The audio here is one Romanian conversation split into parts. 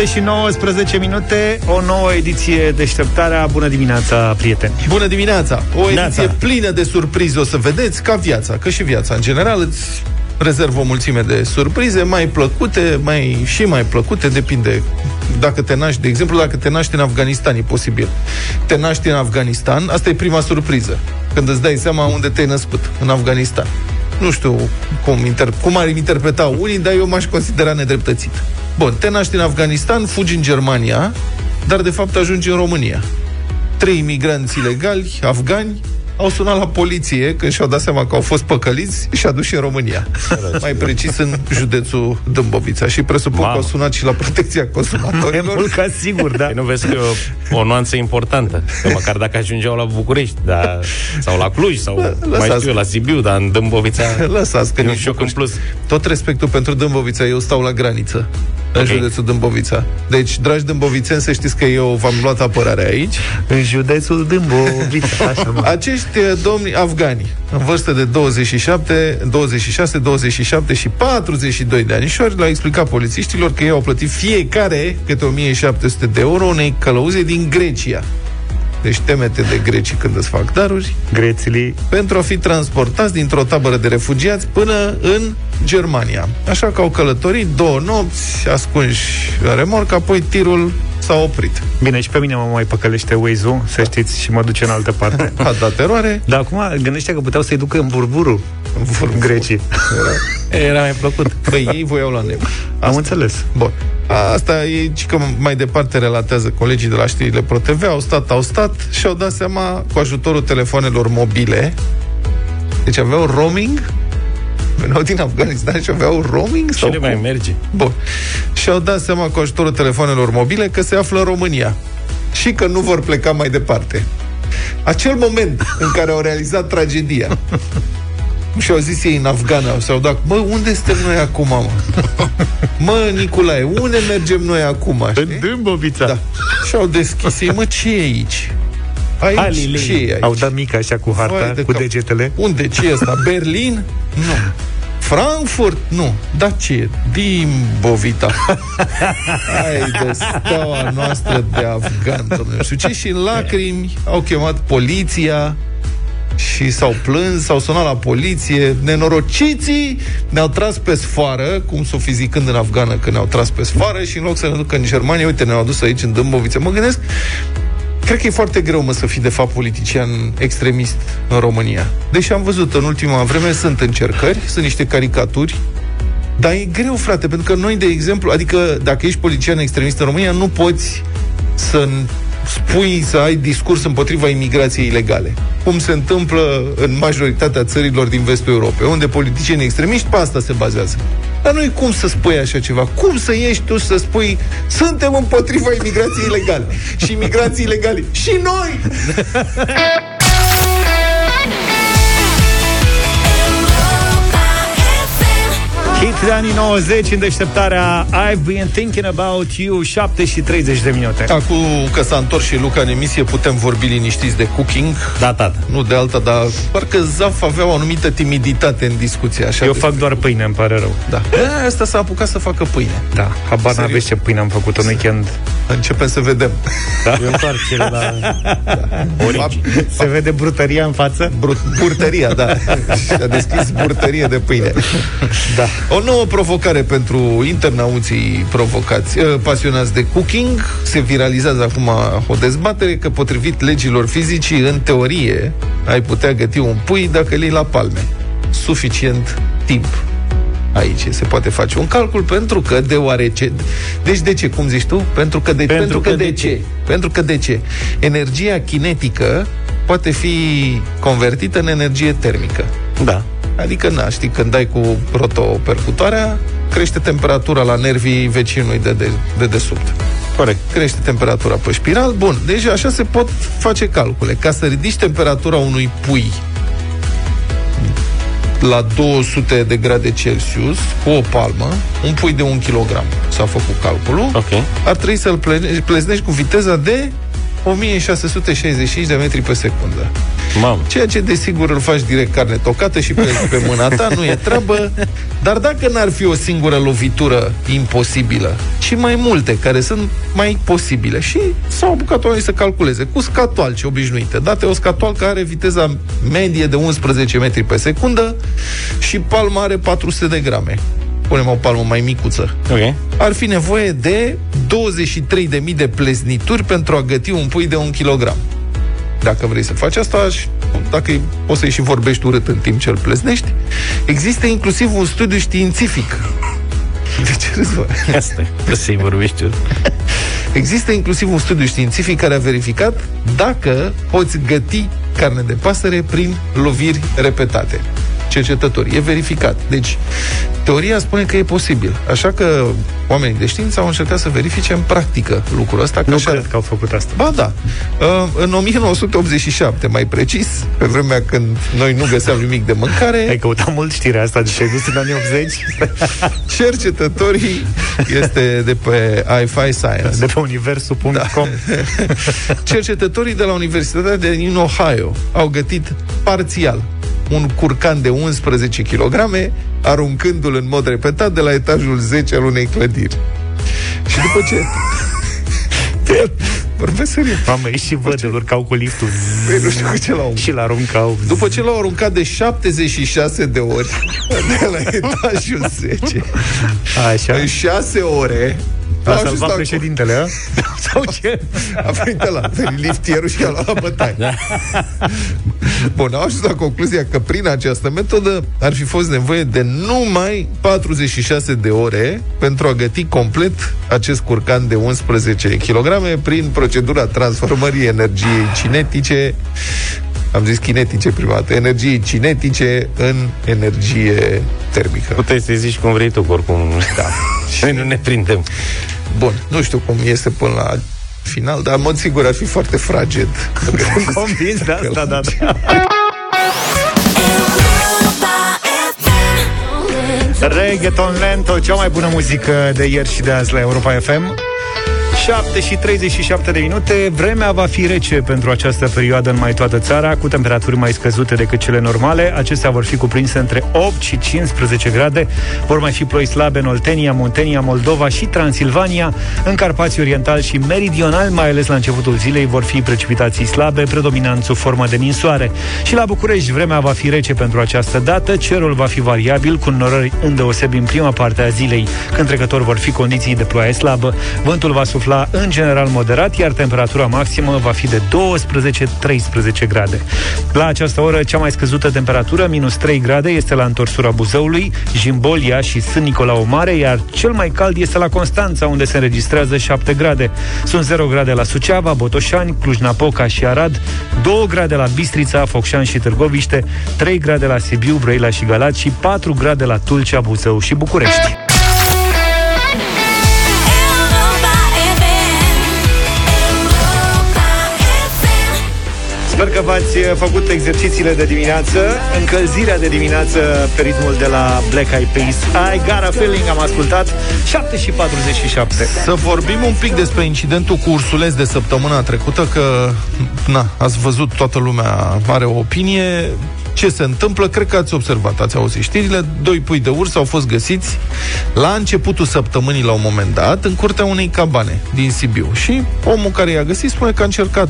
7 și 19 minute, o nouă ediție deșteptarea. Bună dimineața, prieteni! Bună dimineața! O ediție Neața. plină de surprize, o să vedeți, ca viața, că și viața în general îți rezervă o mulțime de surprize, mai plăcute, mai și mai plăcute, depinde dacă te naști, de exemplu, dacă te naști în Afganistan, e posibil. Te naști în Afganistan, asta e prima surpriză, când îți dai seama unde te-ai născut, în Afganistan. Nu știu cum, inter- cum ar interpreta unii, dar eu m-aș considera nedreptățit. Bun, te naști în Afganistan, fugi în Germania, dar de fapt ajungi în România trei imigranți ilegali, afgani, au sunat la poliție când și-au dat seama că au fost păcăliți și aduși în România. Mai precis în județul Dâmbovița. Și presupun Mamă. că au sunat și la protecția E consumatorilor. mult ca sigur, da. Păi nu vezi că e o, o nuanță importantă. Că măcar dacă ajungeau la București da, sau la Cluj sau mai lăsați. știu eu, la Sibiu, dar în Dâmbovița Lăsați că e un nici șoc nu în plus. Tot respectul pentru Dâmbovița, eu stau la graniță în Ok. județul Dâmbovița. Deci, dragi dâmbovițeni, să știți că eu v-am luat apărarea aici. În județul Dâmbovița, așa mă. Acești eh, domni afgani, în vârstă de 27, 26, 27 și 42 de anișori, le-au explicat polițiștilor că ei au plătit fiecare câte 1700 de euro unei călăuze din Grecia. Deci temete de grecii când îți fac daruri, Grețilii pentru a fi transportați dintr-o tabără de refugiați până în Germania. Așa că au călătorit două nopți, ascunși în remorc, apoi tirul s-a oprit. Bine, și pe mine mă mai păcălește Waze-ul, să știți, și mă duce în altă parte. A dat eroare, Dar acum gândește că puteau să-i ducă în burburu Burburu. grecii. Era mai plăcut. Păi ei voiau la nebun. Am înțeles. Bun. Asta e și că mai departe relatează colegii de la știrile ProTV, au stat, au stat și au dat seama cu ajutorul telefonelor mobile. Deci aveau roaming, veneau din Afganistan și aveau roaming? Sau Cine mai cum? merge? Bun. Și au dat seama cu ajutorul telefonelor mobile că se află în România și că nu vor pleca mai departe. Acel moment în care au realizat tragedia și au zis ei în afgană, s-au dat, mă, unde suntem noi acum, mă? Mă, Nicolae, unde mergem noi acum, În știi? Dâmbovița. Da. Și au deschis ei, mă, ce e aici? Aici, Halilei. ce e aici? Au dat mic așa cu harta, Vai de cu cap. degetele. Unde? Ce e asta? Berlin? Nu. Frankfurt? Nu. Da ce e? Dimbovita. Hai de steaua noastră de afgan, domnule. Nu știu ce și în lacrimi au chemat poliția și s-au plâns, s-au sunat la poliție, nenorociții ne-au tras pe sfoară, cum s-o fi zicând în afgană că ne-au tras pe sfoară și în loc să ne ducă în Germania, uite, ne-au adus aici în Dâmboviță. Mă gândesc, Cred că e foarte greu, mă, să fii de fapt politician extremist în România. Deși am văzut în ultima vreme, sunt încercări, sunt niște caricaturi, dar e greu, frate, pentru că noi, de exemplu, adică dacă ești politician extremist în România, nu poți să spui, să ai discurs împotriva imigrației ilegale. Cum se întâmplă în majoritatea țărilor din vestul Europei, unde politicienii extremiști pe asta se bazează. Dar nu cum să spui așa ceva. Cum să ieși tu să spui suntem împotriva imigrației ilegale și imigrației ilegale. Și noi! Hit de anii 90 în deșteptarea I've been thinking about you 7 și 30 de minute. Acum că s-a întors și Luca în emisie, putem vorbi liniștiți de cooking. Da, tată. Nu de alta, dar parcă Zaf avea o anumită timiditate în discuție. Așa Eu de- fac doar pâine, îmi pare rău. Da. E, Asta s-a apucat să facă pâine. Da, habar Serios? n-aveți ce pâine am făcut în weekend. Începem să vedem. E o întoarcere la origini. Se vede brutăria în față? Brut- burtăria, da. Și-a deschis burtărie de pâine. Da. O nouă provocare pentru internauții provocați, eh, pasionați de cooking. Se viralizează acum o dezbatere că potrivit legilor fizicii, în teorie, ai putea găti un pui dacă îl iei la palme. Suficient timp. Aici se poate face un calcul pentru că deoarece... Deci de ce? Cum zici tu? Pentru că de, pentru pentru că, că de ce? Pentru că de ce? Energia kinetică poate fi convertită în energie termică. Da. Adică, na, știi, când dai cu rotopercutoarea, crește temperatura la nervii vecinului de, de, de desubt. Corect. Crește temperatura pe spiral. Bun, deci așa se pot face calcule. Ca să ridici temperatura unui pui la 200 de grade Celsius cu o palmă, un pui de un kilogram, s-a făcut calculul, Ok. ar trebui să-l pleznești, pleznești cu viteza de 1665 de metri pe secundă. Mamă. Ceea ce, desigur, îl faci direct carne tocată și pe, pe mâna ta, nu e treabă. Dar dacă n-ar fi o singură lovitură imposibilă, ci mai multe care sunt mai posibile și s-au apucat oamenii să calculeze cu scatoalce obișnuite. Date o scatoalcă are viteza medie de 11 metri pe secundă și palma are 400 de grame. Punem o palmă mai micuță. Ok. Ar fi nevoie de 23.000 de pleznituri pentru a găti un pui de un kilogram. Dacă vrei să faci asta, și dacă poți să-i și vorbești urât în timp ce îl pleznești, există inclusiv un studiu științific. De ce râzi, bă? Asta e. Să-i vorbești eu. Există inclusiv un studiu științific care a verificat dacă poți găti carne de pasăre prin loviri repetate. Cercetători. E verificat. Deci, teoria spune că e posibil. Așa că oamenii de știință au încercat să verifice în practică lucrul ăsta. Că Nu așa... cred că au făcut asta. Ba da. Uh, În 1987, mai precis, pe vremea când noi nu găseam nimic de Ai mâncare, căutat mult știrea asta de ce ai dus în anii 80? cercetătorii este de pe iFi Science. De pe universul.com da. Cercetătorii de la Universitatea din Ohio au gătit parțial un curcan de 11 kg, aruncându-l în mod repetat de la etajul 10 al unei clădiri. Și după ce... Vorbesc serios. Mamă, e și văd, îl urcau cu liftul Păi nu știu cu ce l-au și l-aruncau. După ce l-au aruncat de 76 de ori de la etajul 10, Așa. în 6 ore, A au ajuns salvat la- președintele, a? Sau ce? A venit la, a venit liftierul și a luat la bătaie. Da. Bun, au ajuns la concluzia că prin această metodă ar fi fost nevoie de numai 46 de ore pentru a găti complet acest curcan de 11 kg prin procedura transformării energiei cinetice am zis kinetice prima dată, energiei cinetice în energie termică. Puteai să zici cum vrei tu, că oricum da. noi nu ne prindem. Bun, nu știu cum este până la final, dar în mod sigur ar fi foarte fraged. Sunt convins de asta, da, da. Reggaeton Lento, cea mai bună muzică de ieri și de azi la Europa FM. 7 și 37 de minute. Vremea va fi rece pentru această perioadă în mai toată țara, cu temperaturi mai scăzute decât cele normale. Acestea vor fi cuprinse între 8 și 15 grade. Vor mai fi ploi slabe în Oltenia, Muntenia, Moldova și Transilvania. În Carpații Oriental și Meridional, mai ales la începutul zilei, vor fi precipitații slabe, predominant sub formă de ninsoare. Și la București, vremea va fi rece pentru această dată. Cerul va fi variabil, cu norări îndeosebi în prima parte a zilei, când trecător vor fi condiții de ploaie slabă. Vântul va sufla în general moderat, iar temperatura maximă va fi de 12-13 grade. La această oră, cea mai scăzută temperatură, minus 3 grade, este la întorsura Buzăului, Jimbolia și Sân Nicolau Mare, iar cel mai cald este la Constanța, unde se înregistrează 7 grade. Sunt 0 grade la Suceava, Botoșani, Cluj-Napoca și Arad, 2 grade la Bistrița, Focșani și Târgoviște, 3 grade la Sibiu, Brăila și Galați și 4 grade la Tulcea, Buzău și București. Sper că v-ați uh, făcut exercițiile de dimineață, încălzirea de dimineață pe ritmul de la Black Eyed Peas. I got a feeling, am ascultat 7 și 47. Să vorbim un pic despre incidentul cu ursuleț de săptămâna trecută, că, na, ați văzut, toată lumea are o opinie. Ce se întâmplă? Cred că ați observat, ați auzit știrile. Doi pui de urs au fost găsiți la începutul săptămânii, la un moment dat, în curtea unei cabane din Sibiu. Și omul care i-a găsit spune că a încercat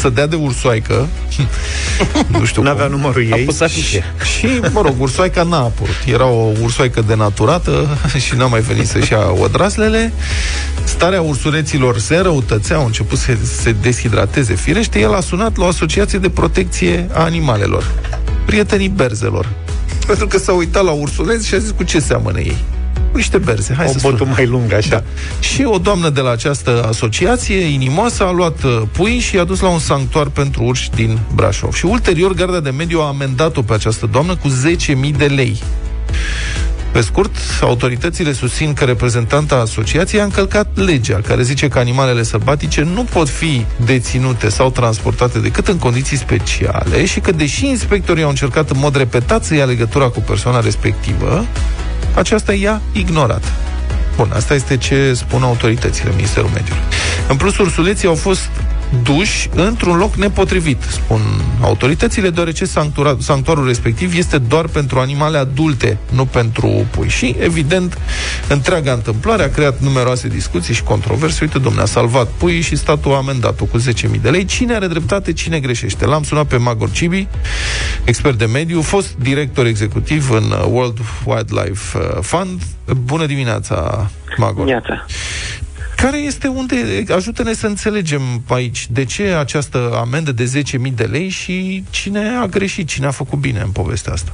să dea de ursoaică. nu știu N-avea cum. numărul A ei. pus afișe. Și, mă rog, ursoaica n-a apărut. Era o ursoaică denaturată și n-a mai venit să-și ia odraslele. Starea ursuleților se înrăutățea, au început să se deshidrateze. Firește, el a sunat la o asociație de protecție a animalelor. Prietenii berzelor. Pentru că s-a uitat la ursuleți și a zis cu ce seamănă ei. Cu niște berze. Hai O să botul sunăm. mai lung, așa. Da. Și o doamnă de la această asociație inimoasă a luat uh, pui și i-a dus la un sanctuar pentru urși din Brașov. Și ulterior, Garda de Mediu a amendat-o pe această doamnă cu 10.000 de lei. Pe scurt, autoritățile susțin că reprezentanta asociației a încălcat legea, care zice că animalele sălbatice nu pot fi deținute sau transportate decât în condiții speciale și că, deși inspectorii au încercat în mod repetat să ia legătura cu persoana respectivă, aceasta i-a ignorat. Bun, asta este ce spun autoritățile Ministerul Mediului. În plus, ursuleții au fost duși într-un loc nepotrivit, spun autoritățile, deoarece sanctuarul respectiv este doar pentru animale adulte, nu pentru pui. Și, evident, întreaga întâmplare a creat numeroase discuții și controverse. Uite, domnule, a salvat pui și statul a amendat-o cu 10.000 de lei. Cine are dreptate, cine greșește? L-am sunat pe Magor Cibi, expert de mediu, fost director executiv în World Wildlife uh, Fund. Bună dimineața, Magor! Dimineața! Care este unde... Ajută-ne să înțelegem aici de ce această amendă de 10.000 de lei și cine a greșit, cine a făcut bine în povestea asta.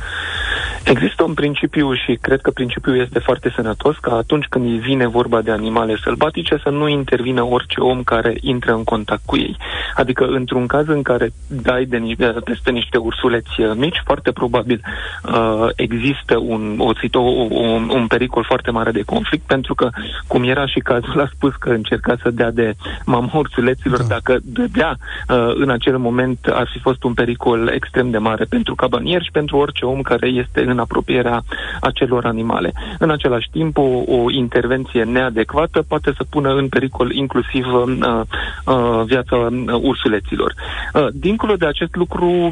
Există un principiu și cred că principiul este foarte sănătos că atunci când îi vine vorba de animale sălbatice să nu intervină orice om care intră în contact cu ei. Adică într-un caz în care dai de, de peste niște ursuleți uh, mici, foarte probabil uh, există un, o, o, un, un pericol foarte mare de conflict pentru că, cum era și cazul, a spus că încerca să dea de mama ursuleților, da. dacă dădea uh, în acel moment ar fi fost un pericol extrem de mare pentru cabanier și pentru orice om care este în apropierea acelor animale. În același timp, o, o intervenție neadecvată poate să pună în pericol inclusiv uh, uh, viața ursuleților. Uh, dincolo de acest lucru,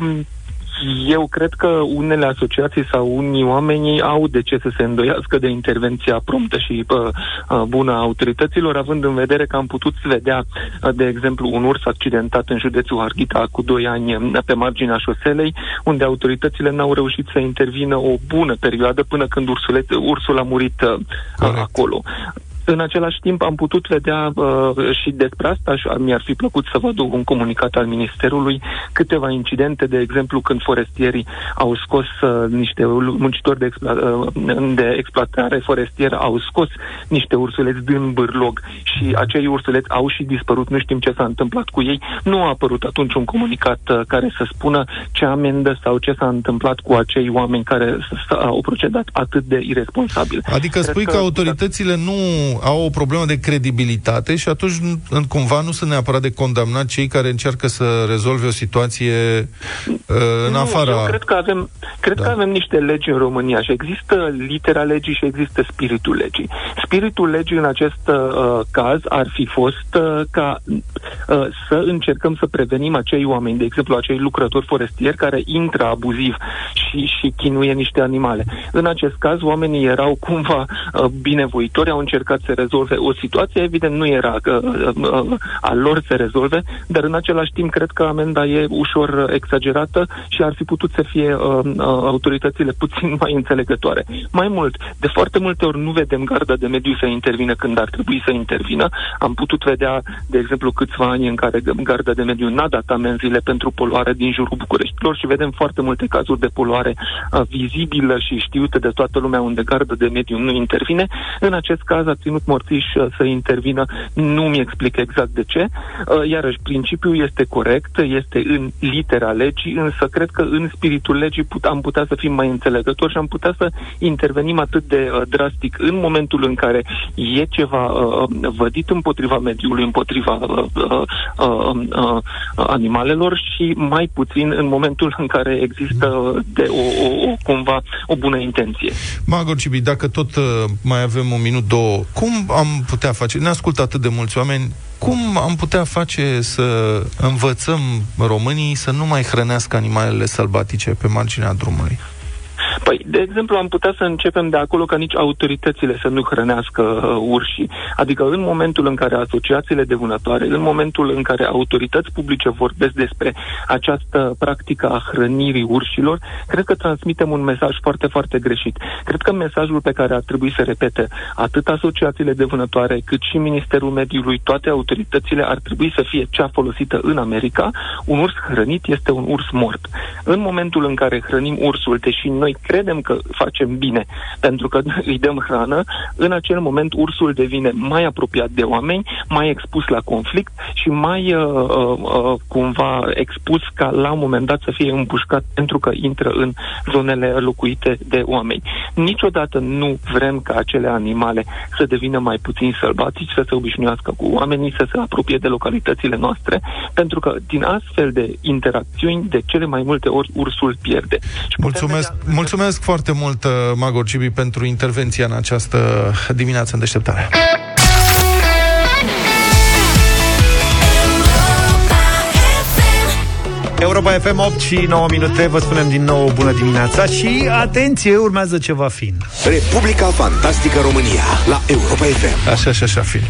eu cred că unele asociații sau unii oameni au de ce să se îndoiască de intervenția promptă și uh, uh, bună a autorităților, având în vedere că am putut vedea, uh, de exemplu, un urs accidentat în județul Harghita cu 2 ani uh, pe marginea șoselei, unde autoritățile n-au reușit să intervină o bună perioadă până când ursulet, ursul a murit uh, acolo. În același timp am putut vedea uh, și despre asta și mi-ar fi plăcut să văd un comunicat al Ministerului, câteva incidente, de exemplu când forestierii au scos uh, niște muncitori de, explo- uh, de exploatare forestieră, au scos niște ursuleți din bârlog și acei ursuleți au și dispărut, nu știm ce s-a întâmplat cu ei. Nu a apărut atunci un comunicat uh, care să spună ce amendă sau ce s-a întâmplat cu acei oameni care au procedat atât de irresponsabil. Adică Cred spui că, că autoritățile nu au o problemă de credibilitate și atunci în, cumva nu sunt neapărat de condamnat cei care încearcă să rezolve o situație uh, în nu, afara... Eu cred că avem, cred da. că avem niște legi în România și există litera legii și există spiritul legii. Spiritul legii în acest uh, caz ar fi fost uh, ca uh, să încercăm să prevenim acei oameni, de exemplu acei lucrători forestieri care intră abuziv și, și chinuie niște animale. În acest caz oamenii erau cumva uh, binevoitori, au încercat să rezolve o situație, evident nu era că uh, a lor să rezolve, dar în același timp cred că amenda e ușor exagerată și ar fi putut să fie uh, uh, autoritățile puțin mai înțelegătoare. Mai mult, de foarte multe ori nu vedem garda de mediu să intervină când ar trebui să intervină. Am putut vedea, de exemplu, câțiva ani în care garda de mediu n-a dat amenziile pentru poluare din jurul Bucureștilor și vedem foarte multe cazuri de poluare uh, vizibilă și știută de toată lumea unde garda de mediu nu intervine. În acest caz a ținut morțiș uh, să intervină, nu mi explic exact de ce. Uh, iarăși, principiul este corect, este în litera legii, însă cred că în spiritul legii put, am putea să fim mai înțelegători și am putea să intervenim atât de uh, drastic în momentul în care e ceva uh, vădit împotriva mediului, împotriva uh, uh, uh, uh, animalelor și mai puțin în momentul în care există de o, o, o cumva o bună intenție. Magor Cibi, dacă tot uh, mai avem un minut, două, cum am putea face? Ne ascultă atât de mulți oameni. Cum am putea face să învățăm românii să nu mai hrănească animalele sălbatice pe marginea drumului? Păi, de exemplu, am putea să începem de acolo ca nici autoritățile să nu hrănească uh, urșii. Adică în momentul în care asociațiile de vânătoare, în momentul în care autorități publice vorbesc despre această practică a hrănirii urșilor, cred că transmitem un mesaj foarte, foarte greșit. Cred că mesajul pe care ar trebui să repete atât asociațiile de vânătoare, cât și Ministerul Mediului, toate autoritățile, ar trebui să fie cea folosită în America. Un urs hrănit este un urs mort. În momentul în care hrănim ursul, deși noi credem că facem bine pentru că îi dăm hrană, în acel moment ursul devine mai apropiat de oameni, mai expus la conflict și mai uh, uh, uh, cumva expus ca la un moment dat să fie împușcat pentru că intră în zonele locuite de oameni. Niciodată nu vrem ca acele animale să devină mai puțin sălbatici, să se obișnuiască cu oamenii, să se apropie de localitățile noastre, pentru că din astfel de interacțiuni, de cele mai multe ori, ursul pierde. Și mulțumesc, mulțumesc Mulțumesc foarte mult, uh, Magor Cibi, pentru intervenția în această dimineață în deșteptare. Europa FM 8 și 9 minute Vă spunem din nou bună dimineața Și atenție, urmează ceva fin Republica Fantastică România La Europa FM Așa și așa fin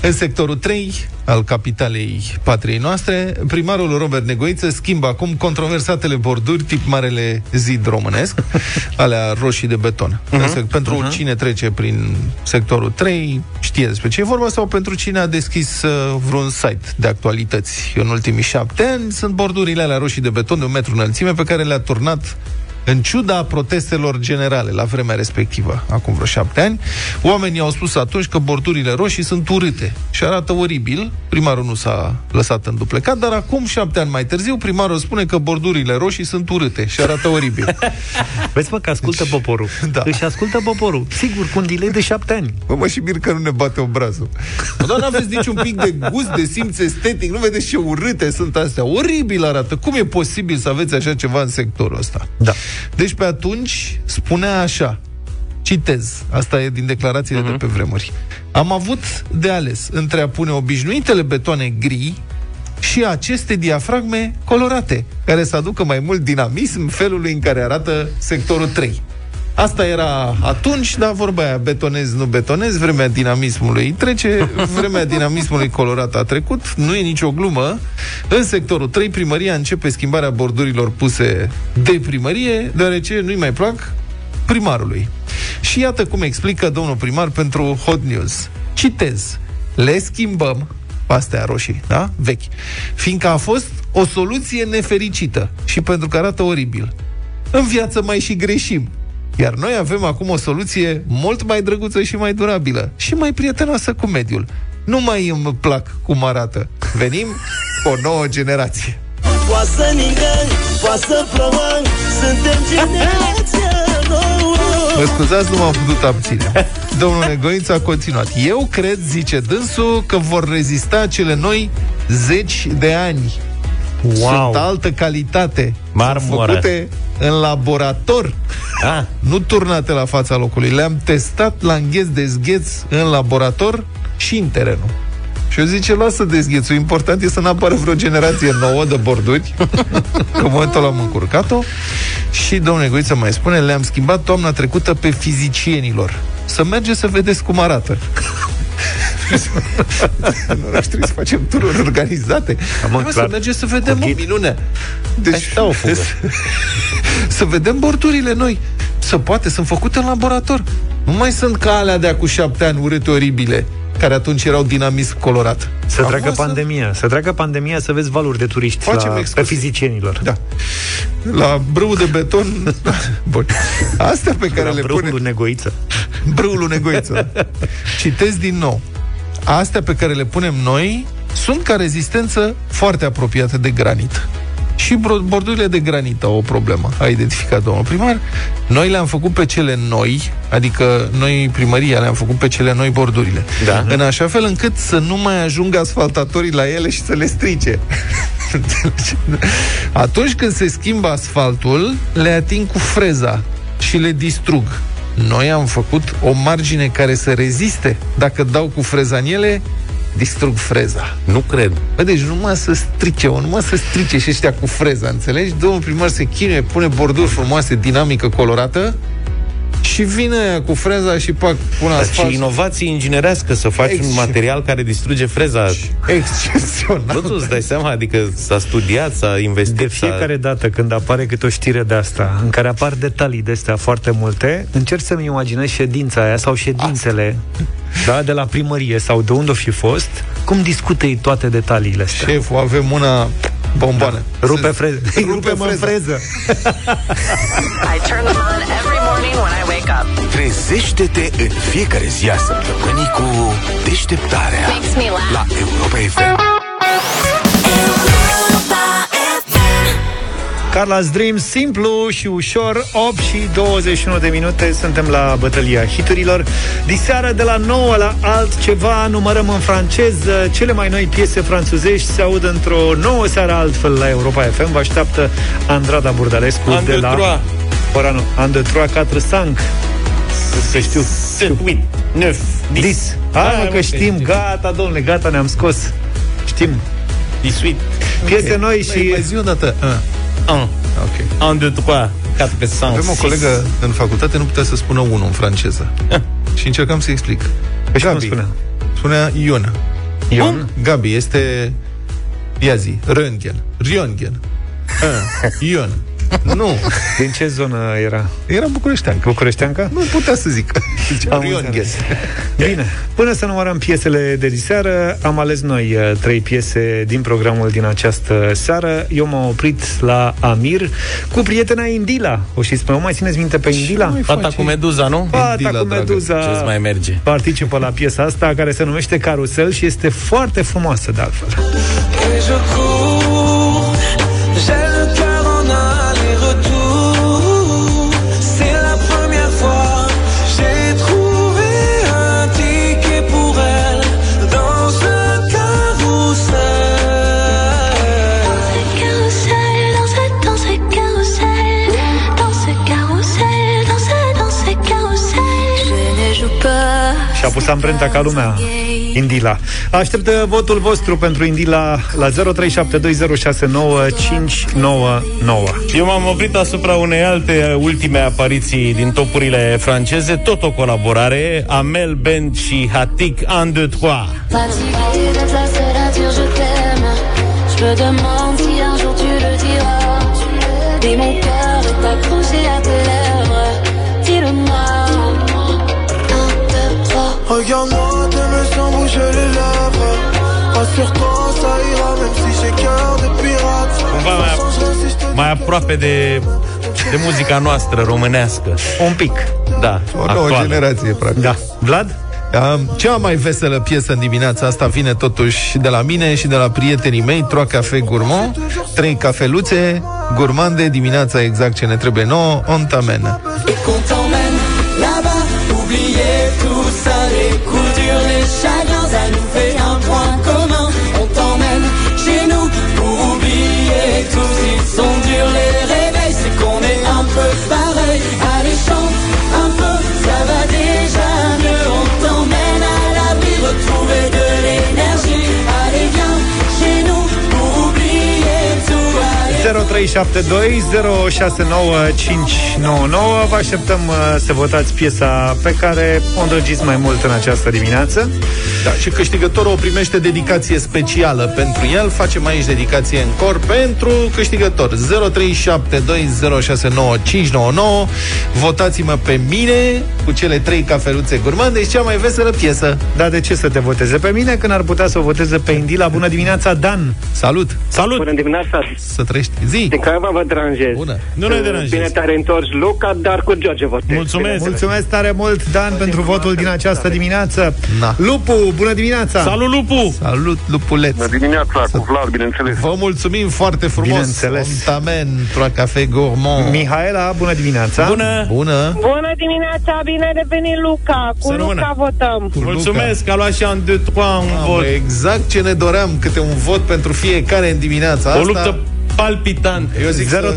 În sectorul 3 al capitalei patriei noastre Primarul Robert Negoiță schimbă acum controversatele borduri Tip Marele Zid românesc Alea roșii de beton. Uh-huh. Pentru uh-huh. cine trece prin sectorul 3 Știe despre ce e vorba Sau pentru cine a deschis uh, vreun site de actualități. În ultimii șapte ani Sunt bordurile alea roșii de beton de un metru înălțime Pe care le-a turnat în ciuda protestelor generale la vremea respectivă, acum vreo șapte ani, oamenii au spus atunci că bordurile roșii sunt urâte și arată oribil. Primarul nu s-a lăsat în duplecat, dar acum, șapte ani mai târziu, primarul spune că bordurile roșii sunt urâte și arată oribil. Vezi, mă, că ascultă deci, poporul. Da. Își ascultă poporul. Sigur, cu un delay de șapte ani. Bă, mă, și mir că nu ne bate obrazul. Bă, dar n-aveți niciun pic de gust, de simț estetic, nu vedeți ce urâte sunt astea. Oribil arată. Cum e posibil să aveți așa ceva în sectorul ăsta? Da. Deci pe atunci spunea așa, citez, asta e din declarațiile uh-huh. de mhm. pe vremuri. Am avut de ales între a pune obișnuitele betoane gri și aceste diafragme colorate, care să aducă mai mult dinamism felului în care arată sectorul 3. Asta era atunci, dar vorba aia, betonez, nu betonez, vremea dinamismului trece, vremea dinamismului colorat a trecut, nu e nicio glumă. În sectorul 3, primăria începe schimbarea bordurilor puse de primărie, deoarece nu-i mai plac primarului. Și iată cum explică domnul primar pentru Hot News. Citez. Le schimbăm astea roșii, da? Vechi. Fiindcă a fost o soluție nefericită și pentru că arată oribil. În viață mai și greșim. Iar noi avem acum o soluție mult mai drăguță și mai durabilă și mai prietenoasă cu mediul. Nu mai îmi plac cum arată. Venim cu o nouă generație. Poate să ningă, poate să plouă, suntem generația nouă. Mă scuzați, nu m-am putut abține. Domnul Negoință a continuat. Eu cred, zice dânsul, că vor rezista cele noi zeci de ani. Wow. Sunt altă calitate. Marmură. făcute în laborator, ah. nu turnate la fața locului. Le-am testat la îngheț de zgheț în laborator și în terenul. Și eu zice, lasă dezghețul, important e să nu apară vreo generație nouă de borduri, că în momentul am încurcat-o. Și domnule Goiță mai spune, le-am schimbat toamna trecută pe fizicienilor. Să mergeți să vedeți cum arată. în oraș trebuie să facem tururi organizate. Am să mergem să vedem o minune. Deci, o fugă. să vedem bordurile noi. Să poate, sunt făcute în laborator. Nu mai sunt ca alea de acum șapte ani urâte oribile care atunci erau dinamism colorat. Să treacă pandemia, să treacă pandemia să vezi valuri de turiști Facem la, pe fizicienilor. Da. La brâu de beton. Bun. Astea pe care la le pune... negoiță. Brâul negoiță. Citez din nou. Astea pe care le punem noi sunt ca rezistență foarte apropiată de granit. Și bordurile de granit au o problemă, a identificat domnul primar. Noi le-am făcut pe cele noi, adică noi primăria le-am făcut pe cele noi bordurile. Da. În așa fel încât să nu mai ajungă asfaltatorii la ele și să le strice. Atunci când se schimbă asfaltul, le ating cu freza și le distrug. Noi am făcut o margine care să reziste. Dacă dau cu freza în ele, distrug freza. Nu cred. Bă, deci numai să strice, o, numai să strice și ăștia cu freza, înțelegi? Domnul primar se chinuie, pune borduri frumoase, dinamică, colorată, și vine cu freza și pac, pune asfalt. Și inovație inginerească să faci Ex- un material care distruge freza. Excepțional. Nu tu îți dai seama, adică s-a studiat, s-a investit. De fiecare s-a... dată când apare câte o știre de asta, în care apar detalii de astea foarte multe, încerc să-mi imaginez ședința aia sau ședințele da, de la primărie sau de unde o fi fost, cum discută ei toate detaliile astea. Șeful, avem una bomboană. Da. Rupe freză. Rupe, Rupe freză. freză. I turn them on every morning when I wake up. Trezește-te în fiecare zi a săptămânii cu deșteptarea la Europa FM. Carla's Dream, simplu și ușor 8 și 21 de minute Suntem la bătălia hiturilor Diseară de la 9 la altceva Numărăm în franceză Cele mai noi piese franțuzești Se aud într-o nouă seară altfel la Europa FM Vă așteaptă Andrada Burdalescu An de la... Ora nu, An de 3, 4, 5 Să știu 7, 8, 9, 10 Hai mă că știm, gata domnule, gata ne-am scos Știm 18 Piese noi și... Mai, mai zi o dată. Ah. Un. Ok. Un, deux, trois, quatre, cinq, Avem o six. colegă în facultate, nu putea să spună unul în franceză. și încercam să explic. Păi și cum spunea? Spunea Ion. Ion? Gabi, este... Ia zi, Röntgen. Röntgen. Ah, Ion. Nu, Din ce zonă era? era bucureștean. Bucureșteanca? Nu putea să zic. Zicea Am Röntgen. înțeles. Bine, până să numărăm piesele de diseară, am ales noi uh, trei piese din programul din această seară. Eu m-am oprit la Amir cu prietena Indila. O și spune, o mai țineți minte pe Indila? mai Fata face? cu meduza, nu? Fata Indila, cu dragă. meduza Ce-ți mai merge? participă la piesa asta care se numește Carusel și este foarte frumoasă de altfel. Pus amprenta ca lumea Indila. Aștept uh, votul vostru pentru Indila la 0372069599. Eu m-am oprit asupra unei alte ultime apariții din topurile franceze, tot o colaborare, Amel Bent și Hatik, un, deux, trois. Fatigué d'être la seule à dire je t'aime. Je me demande si un jour tu le diras. Et mon cœur est accroché à tes lèvres. Regarde-moi, tes mains sans bouger les lèvres. Rassure-toi, ça ira, même si j'ai cœur de pirate. Cumva mai, mai aproape de, de muzica noastră românească. Un pic. Da, O nouă actuală. generație, practic. Da. Vlad? Um, Cea mai veselă piesă în dimineața asta vine totuși de la mine și de la prietenii mei, Trois Café Gourmand, trei cafeluțe, gourmande, dimineața exact ce ne trebuie nouă, on t'amène. 0372 069599 Vă așteptăm uh, să votați piesa pe care o îndrăgiți mai mult în această dimineață. Da, și câștigătorul o primește dedicație specială pentru el. Facem aici dedicație în cor pentru câștigător. 0372069599. Votați-mă pe mine cu cele trei cafeluțe gurmande și cea mai veselă piesă. Dar de ce să te voteze pe mine când ar putea să o voteze pe Indila? Bună dimineața, Dan! Salut! Salut! Bună dimineața! Să trăiești. Zi! Din Craiova vă deranjez. Bună! Nu ne deranjezi. Bine te-ai întors, Luca, dar cu George votez. Mulțumesc! Mulțumesc tare mult, Dan, pentru votul din această dimineață. Na. Lupu, bună dimineața! Salut, Lupu! Salut, lupuleț! Bună dimineața, cu Vlad, bineînțeles. Vă mulțumim foarte frumos! Bineînțeles. Ontamen, Trois Café Gourmand. Mihaela, bună dimineața! Bună! Bună! Bună dimineața, bine ai revenit Luca. Cu Să rămână. Luca votăm. Cu Mulțumesc că a luat și un, deux, trois, un Luca. vot. Mamă, exact ce ne doream, câte un vot pentru fiecare în dimineața asta. O luptă palpitantă. Eu zic să...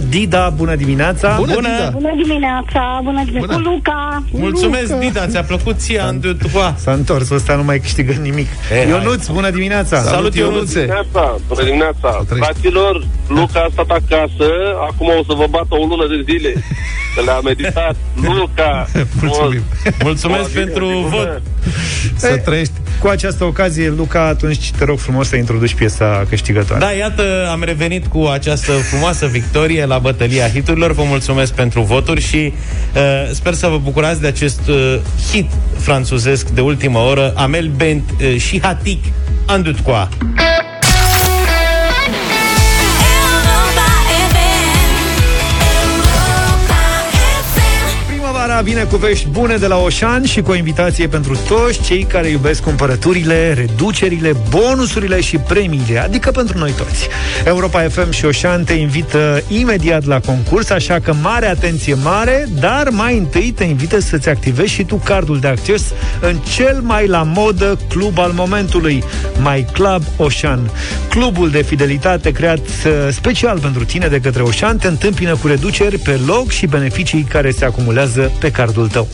0372069599 Dida, bună dimineața! Bună, Bună. Dida. Bună dimineața, bună dimineața. Bună. Cu Luca. Mulțumesc, Dita, ți-a plăcut ție un, deux, trois. S-a întors, ăsta nu mai câștigă nimic. E, Ionuț, bună dimineața! Salut, Ionuț. Ionuțe! Dimineața, bună dimineața. trăiești. Fraților, Luca a stat acasă, acum o să vă bată o lună de zile. Că le-a meditat. Luca! Mulțumim. Mulțumesc Bine, pentru bine. vot. Să trăiești. Cu această ocazie, Luca, atunci te rog frumos să introduci piesa câștigătoare. Da, iată, am revenit cu această frumoasă victorie la bătălia hiturilor. Vă mulțumesc pentru voturi și uh, sper să vă bucurați de acest uh, hit franțuzesc de ultimă oră, Amel Bent uh, și Hatik, un, deux, trois. Primăvara vine cu vești bune de la Oșan și cu o invitație pentru toți cei care iubesc cumpărăturile, reducerile, bonusurile și premiile, adică pentru noi toți. Europa FM și Oșan te invită imediat la concurs, așa că mare atenție mare, dar mai întâi te invită să-ți activezi și tu cardul de acces în cel mai la modă club al momentului, My Club Oșan. Clubul de fidelitate creat uh, special pentru tine de către Oșan te întâmpină cu reduceri pe loc și beneficii care se acumulează pe pe cardul tău.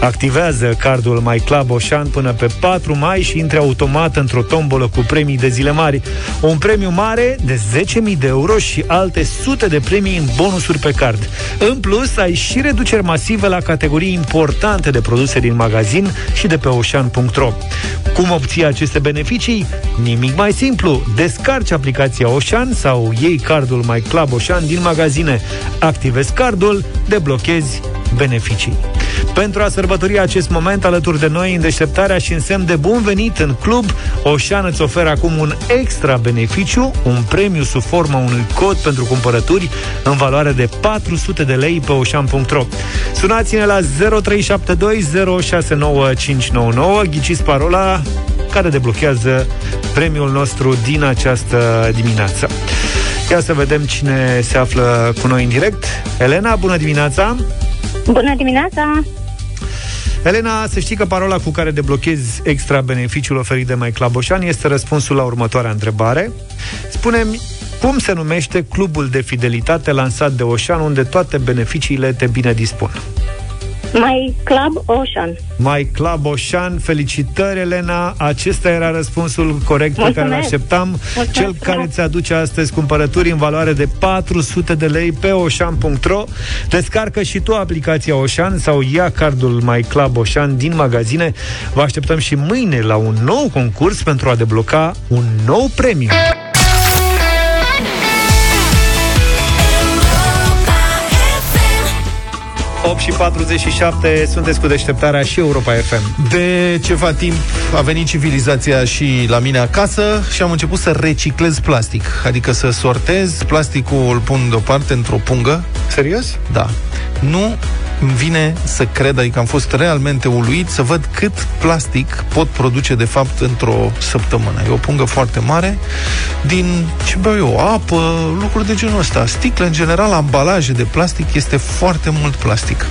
Activează cardul My Club Oșan până pe 4 mai și intre automat într-o tombolă cu premii de zile mari. Un premiu mare de 10.000 de euro și alte sute de premii în bonusuri pe card. În plus, ai și reduceri masive la categorii importante de produse din magazin și de pe oșan.ro. Cum obții aceste beneficii? Nimic mai simplu. Descarci aplicația Oșan sau iei cardul My Club Oșan din magazine. Activezi cardul, deblochezi beneficii. Pentru a sărbători acest moment alături de noi în deșteptarea și în semn de bun venit în club, Oșan îți oferă acum un extra beneficiu, un premiu sub formă unui cod pentru cumpărături în valoare de 400 de lei pe oșan.ro. Sunați-ne la 0372069599, ghiciți parola care deblochează premiul nostru din această dimineață. Ia să vedem cine se află cu noi în direct. Elena, bună dimineața! Bună dimineața! Elena, să știi că parola cu care deblochezi extra beneficiul oferit de Mai Claboșan este răspunsul la următoarea întrebare. Spune-mi cum se numește clubul de fidelitate lansat de Oșan unde toate beneficiile te bine dispun? My Club Ocean. My Club Oșan, felicitări Elena, acesta era răspunsul corect pe care îl Mulțumesc. așteptam. Mulțumesc Cel care frumos. ți aduce astăzi cumpărături în valoare de 400 de lei pe oșan.ro Descarcă și tu aplicația Oșan sau ia cardul My Club Oșan din magazine. Vă așteptăm și mâine la un nou concurs pentru a debloca un nou premiu. 8 și 47 sunteți cu deșteptarea și Europa FM. De ceva timp a venit civilizația și la mine acasă și am început să reciclez plastic. Adică să sortez plasticul, îl pun deoparte într-o pungă. Serios? Da. Nu îmi vine să cred, adică am fost realmente uluit să văd cât plastic pot produce de fapt într-o săptămână. E o pungă foarte mare din, ce beau eu, apă, lucruri de genul ăsta. Sticle, în general, ambalaje de plastic, este foarte mult plastic.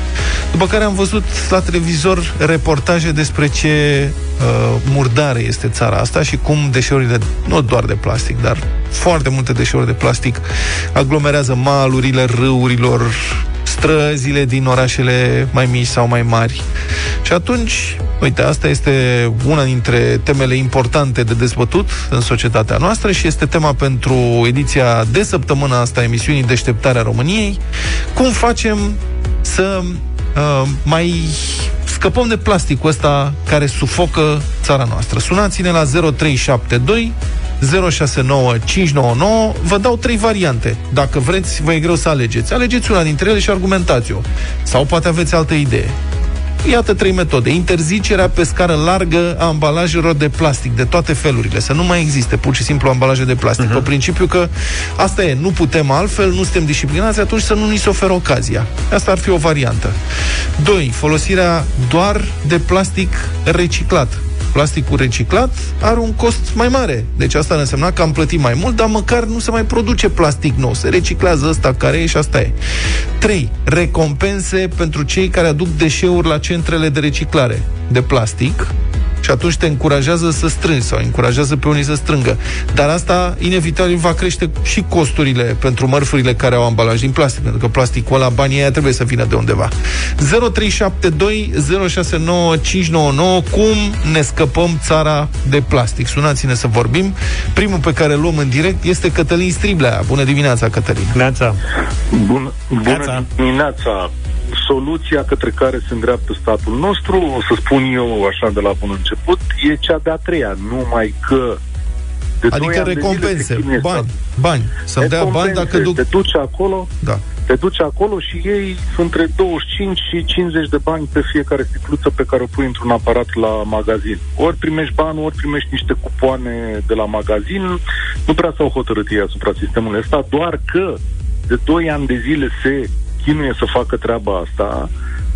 După care am văzut la televizor reportaje despre ce uh, murdare este țara asta și cum deșeurile, nu doar de plastic, dar foarte multe deșeuri de plastic aglomerează malurile râurilor, străzile din orașele mai mici sau mai mari. Și atunci, uite, asta este una dintre temele importante de dezbătut în societatea noastră și este tema pentru ediția de săptămână asta a emisiunii Deșteptarea României. Cum facem să uh, mai scăpăm de plasticul ăsta care sufocă țara noastră. Sunați-ne la 0372 069599 Vă dau trei variante. Dacă vreți, vă e greu să alegeți. Alegeți una dintre ele și argumentați-o. Sau poate aveți altă idee. Iată trei metode. Interzicerea pe scară largă a ambalajelor de plastic, de toate felurile. Să nu mai existe pur și simplu ambalaje de plastic. Uh-huh. Pe principiu că asta e, nu putem altfel, nu suntem disciplinați, atunci să nu ni se oferă ocazia. Asta ar fi o variantă. 2. Folosirea doar de plastic reciclat. Plasticul reciclat are un cost mai mare. Deci asta ar însemna că am plătit mai mult, dar măcar nu se mai produce plastic nou. Se reciclează ăsta care e și asta e. 3. Recompense pentru cei care aduc deșeuri la centrele de reciclare de plastic și atunci te încurajează să strângi sau încurajează pe unii să strângă. Dar asta inevitabil va crește și costurile pentru mărfurile care au ambalaj din plastic, pentru că plasticul ăla, banii aia trebuie să vină de undeva. 0372 069599 Cum ne scăpăm țara de plastic? Sunați-ne să vorbim. Primul pe care îl luăm în direct este Cătălin Striblea. Bună dimineața, Cătălin. Neața. Bună, bună dimineața! Soluția către care se îndreaptă statul nostru, o să spun eu așa de la bun început, e cea de-a treia, numai că de doi Adică ani de zile recompense, se chinuie bani, statul. bani. Să-mi dea bani Recompense, dacă duc... Te duci acolo, Da. te duci acolo și ei sunt între 25 și 50 de bani pe fiecare sticluță pe care o pui într-un aparat la magazin. Ori primești bani, ori primești niște cupoane de la magazin. Nu prea s-au hotărât ei asupra sistemului ăsta, doar că de 2 ani de zile se chinuie să facă treaba asta,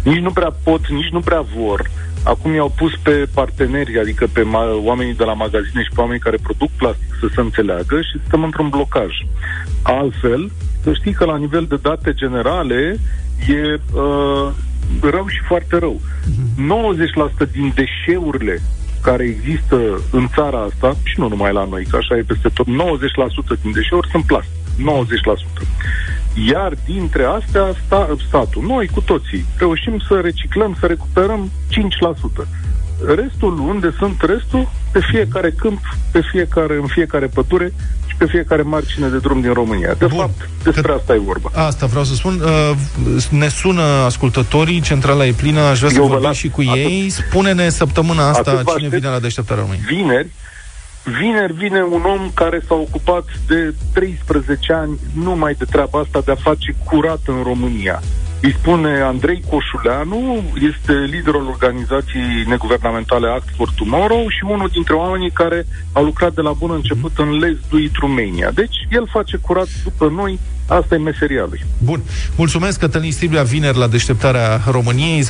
nici nu prea pot, nici nu prea vor. Acum i-au pus pe parteneri, adică pe ma- oamenii de la magazine și pe oamenii care produc plastic să se înțeleagă și stăm într-un blocaj. Altfel, să știi că la nivel de date generale e uh, rău și foarte rău. 90% din deșeurile care există în țara asta, și nu numai la noi, că așa e peste tot, 90% din deșeuri sunt plastic. 90%. Iar dintre astea, sta, statul, noi cu toții, reușim să reciclăm, să recuperăm 5%. Restul, unde sunt restul? Pe fiecare câmp, pe fiecare, în fiecare pădure și pe fiecare margine de drum din România. De Bun. fapt, despre asta e vorba. Asta vreau să spun. Uh, ne sună ascultătorii, centrala e plină, aș vrea să Eu vă vorbim las- și cu atât- ei. Spune-ne săptămâna asta Atât vă cine aștept. vine la deșteptarea României. Vineri, vineri vine un om care s-a ocupat de 13 ani numai de treaba asta de a face curat în România. Îi spune Andrei Coșuleanu, este liderul organizației neguvernamentale Act for Tomorrow și unul dintre oamenii care a lucrat de la bun început în Let's Do It Romania. Deci el face curat după noi, asta e meseria lui. Bun. Mulțumesc, Cătălin Striblea, vineri la deșteptarea României, 0372069599.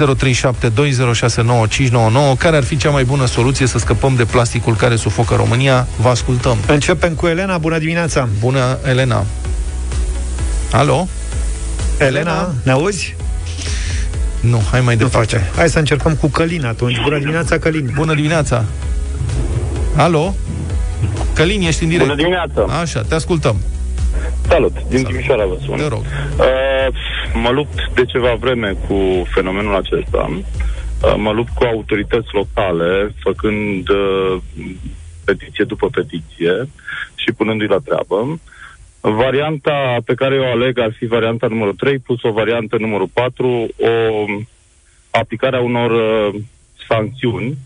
Care ar fi cea mai bună soluție să scăpăm de plasticul care sufocă România? Vă ascultăm. Începem cu Elena, bună dimineața! Bună, Elena. Alo? Elena, ne auzi? Nu, hai mai Nu departe. face. Hai să încercăm cu Călin atunci. Bună dimineața, Călin! Bună dimineața. Alo? Călin, ești în direct. Bună dimineața! Așa, te ascultăm. Salut! Din Timișoara vă sun. Te rog. Uh, mă lupt de ceva vreme cu fenomenul acesta. Uh, mă lupt cu autorități locale, făcând uh, petiție după petiție și punându-i la treabă. Varianta pe care eu o aleg ar fi varianta numărul 3 plus o variantă numărul 4, o aplicarea unor uh, sancțiuni,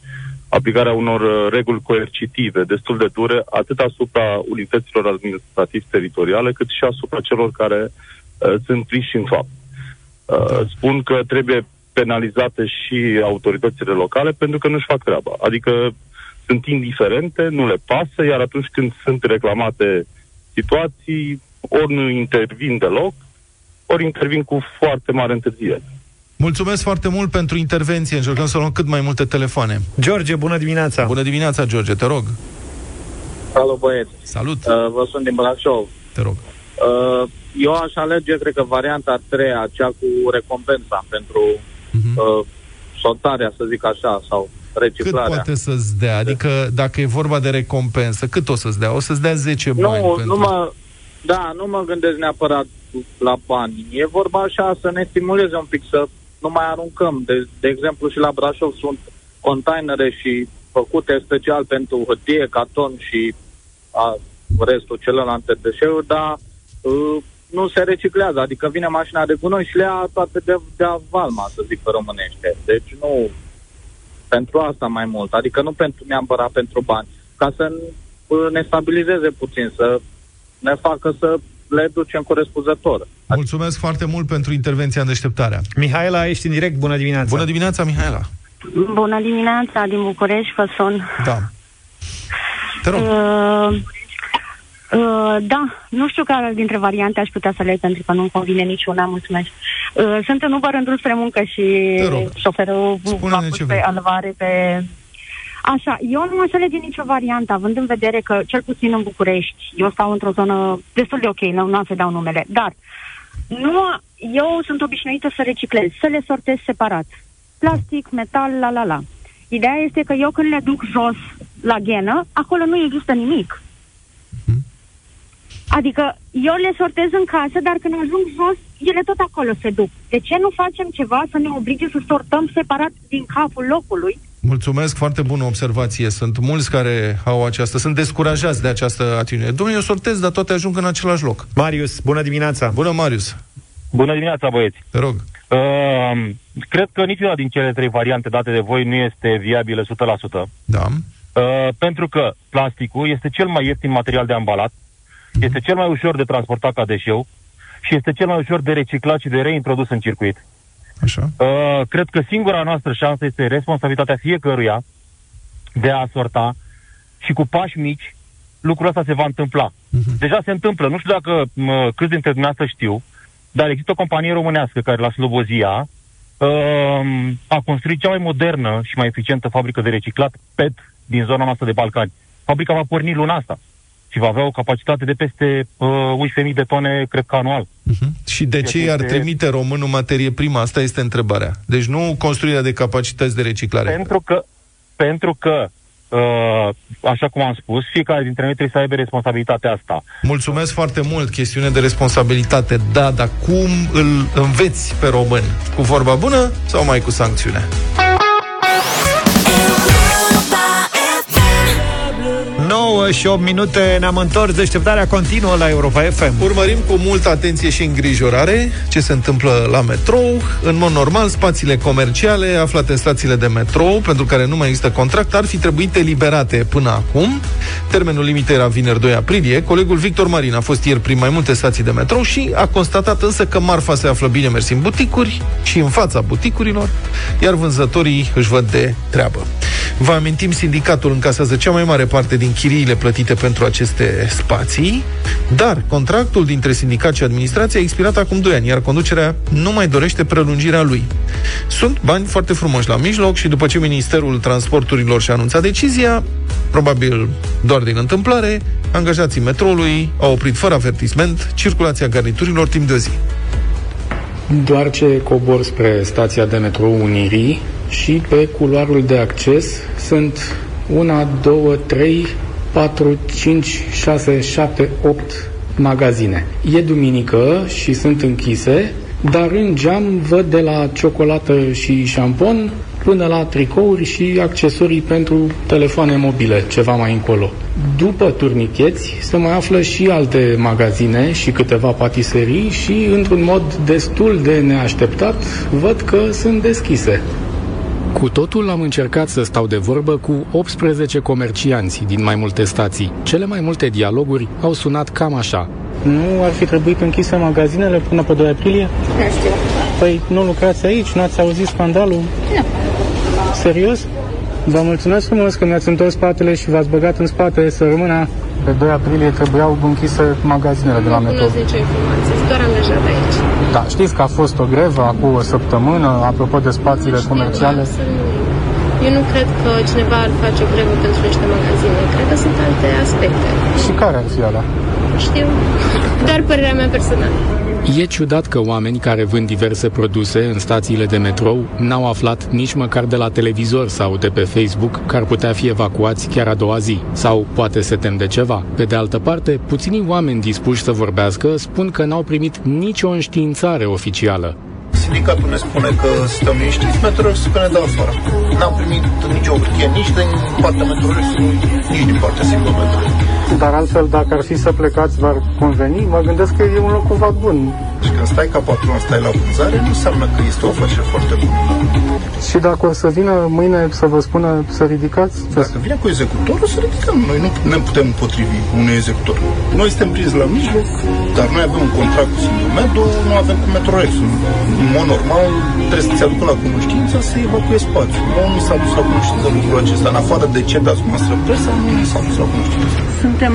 aplicarea unor uh, reguli coercitive destul de dure, atât asupra unităților administrativ-teritoriale, cât și asupra celor care uh, sunt priși în fapt. Uh, spun că trebuie penalizate și autoritățile locale pentru că nu-și fac treaba. Adică sunt indiferente, nu le pasă, iar atunci când sunt reclamate situații, ori nu intervin deloc, ori intervin cu foarte mare întârziere. Mulțumesc foarte mult pentru intervenție. Încercăm să luăm cât mai multe telefoane. George, bună dimineața! Bună dimineața, George, te rog. Salut, băieți. Salut. Uh, vă sunt din Brașov. Te rog. Uh, eu aș alege, cred că, varianta a treia, cea cu recompensa pentru uh, sortarea, să zic așa, sau Cât reciclarea. poate să-ți dea? Adică, dacă e vorba de recompensă, cât o să-ți dea? O să-ți dea 10 bani Nu, pentru... nu mă, da, nu mă gândesc neapărat la bani. E vorba așa să ne stimuleze un pic, să nu mai aruncăm. De, de exemplu, și la Brașov sunt containere și făcute special pentru hârtie, carton și a, restul celelalte deșeuri, dar uh, nu se reciclează. Adică vine mașina de gunoi și le ia toate de, de valma, să zic pe românește. Deci nu pentru asta mai mult. Adică nu pentru neapărat pentru bani. Ca să uh, ne stabilizeze puțin, să ne facă să le ducem corespunzător. Mulțumesc foarte mult pentru intervenția în deșteptarea. Mihaela, ești în direct, bună dimineața! Bună dimineața, Mihaela! Bună dimineața, din București, vă sun. Da. Te rog. Uh, uh, da, nu știu care dintre variante aș putea să aleg, pentru că nu-mi convine niciuna, mulțumesc. Uh, sunt în Uber în drum spre muncă și Te rog. șoferul Spune-ne m-a ce pus vrei. pe alvare pe... Așa, eu nu aș alege nicio variantă, având în vedere că, cel puțin în București, eu stau într-o zonă destul de ok, nu, nu am să dau numele, dar nu, eu sunt obișnuită să reciclez, să le sortez separat. Plastic, metal, la la la. Ideea este că eu când le duc jos la ghenă, acolo nu există nimic. Adică eu le sortez în casă, dar când ajung jos, ele tot acolo se duc. De ce nu facem ceva să ne oblige să sortăm separat din capul locului? Mulțumesc, foarte bună observație. Sunt mulți care au această, sunt descurajați de această atitudine. Domnule, eu sortez, dar toate ajung în același loc. Marius, bună dimineața! Bună, Marius! Bună dimineața, băieți! Te rog. Uh, cred că niciuna din cele trei variante date de voi nu este viabilă 100%. Da. Uh, pentru că plasticul este cel mai ieftin material de ambalat, este cel mai ușor de transportat ca deșeu și este cel mai ușor de reciclat și de reintrodus în circuit. Așa. Uh, cred că singura noastră șansă este responsabilitatea fiecăruia de a sorta și cu pași mici lucrul ăsta se va întâmpla. Uh-huh. Deja se întâmplă. Nu știu dacă mă, câți dintre dumneavoastră știu, dar există o companie românească care la Slobozia uh, a construit cea mai modernă și mai eficientă fabrică de reciclat PET din zona noastră de Balcani. Fabrica va porni luna asta și va avea o capacitate de peste uh, 11.000 de tone, cred că anual. Uh-huh. Și de ce Este- i-ar trimite românul materie primă? Asta este întrebarea. Deci nu construirea de capacități de reciclare. Pentru că, pentru că uh, așa cum am spus, fiecare dintre noi trebuie să aibă responsabilitatea asta. Mulțumesc foarte mult, chestiune de responsabilitate, da, dar cum îl înveți pe român? Cu vorba bună sau mai cu sancțiune? 9 și 8 minute ne-am întors deșteptarea continuă la Europa FM. Urmărim cu multă atenție și îngrijorare ce se întâmplă la metrou. În mod normal, spațiile comerciale aflate în stațiile de metrou, pentru care nu mai există contract, ar fi trebuit eliberate până acum. Termenul limit era vineri 2 aprilie. Colegul Victor Marin a fost ieri prin mai multe stații de metrou și a constatat însă că marfa se află bine mers în buticuri și în fața buticurilor, iar vânzătorii își văd de treabă. Vă amintim, sindicatul încasează cea mai mare parte din chiriile plătite pentru aceste spații, dar contractul dintre sindicat și administrație a expirat acum 2 ani, iar conducerea nu mai dorește prelungirea lui. Sunt bani foarte frumoși la mijloc și după ce Ministerul Transporturilor și-a anunțat decizia, probabil doar din întâmplare, angajații metroului au oprit fără avertisment circulația garniturilor timp de o zi. Doar ce cobor spre stația de metrou Unirii și pe culoarul de acces sunt una, două, trei, patru, cinci, șase, șapte, opt magazine. E duminică și sunt închise, dar în geam văd de la ciocolată și șampon până la tricouri și accesorii pentru telefoane mobile, ceva mai încolo. După turnicheți se mai află și alte magazine și câteva patiserii și, într-un mod destul de neașteptat, văd că sunt deschise. Cu totul am încercat să stau de vorbă cu 18 comercianți din mai multe stații. Cele mai multe dialoguri au sunat cam așa. Nu ar fi trebuit închise magazinele până pe 2 aprilie? Nu știu. Păi nu lucrați aici? N-ați auzit scandalul? Nu. Serios? Vă mulțumesc frumos că mi-ați întors spatele și v-ați băgat în spate să rămână. Pe 2 aprilie trebuiau închise magazinele de la Nu metro. cunosc nicio informație, sunt doar angajat aici. Da, știți că a fost o grevă acum o săptămână, apropo de spațiile comerciale. Să nu... Eu nu cred că cineva ar face o grevă pentru niște magazine. Cred că sunt alte aspecte. Și care ar fi alea? Știu. Doar părerea mea personală. E ciudat că oameni care vând diverse produse în stațiile de metrou n-au aflat nici măcar de la televizor sau de pe Facebook că ar putea fi evacuați chiar a doua zi. Sau poate se tem de ceva. Pe de altă parte, puținii oameni dispuși să vorbească spun că n-au primit nicio înștiințare oficială. Sindicatul ne spune că suntem liniștiți, Metrorex că ne dă afară. N-am primit nicio hârtie nici din partea Metrorex, nici din partea singură Metrorex. Dar altfel, dacă ar fi să plecați, v-ar conveni? Mă gândesc că e un loc cumva bun. Și când stai ca patron, stai la vânzare, nu înseamnă că este o afacere foarte bună. Și dacă o să vină mâine să vă spună să ridicați? Dacă vine cu executorul, să ridicăm. Noi nu ne putem împotrivi unui executor. Noi suntem prinși la mijloc, dar noi avem un contract cu Sindomedo, nu avem cu Metrorex. În mod normal, trebuie să-ți aducă la cunoștință să evacuezi spațiul. Nu mi s-a dus la cunoștință lucrul acesta. În afară de ce dați cu noastră presa, nu mi s-a dus la cunoștință. Suntem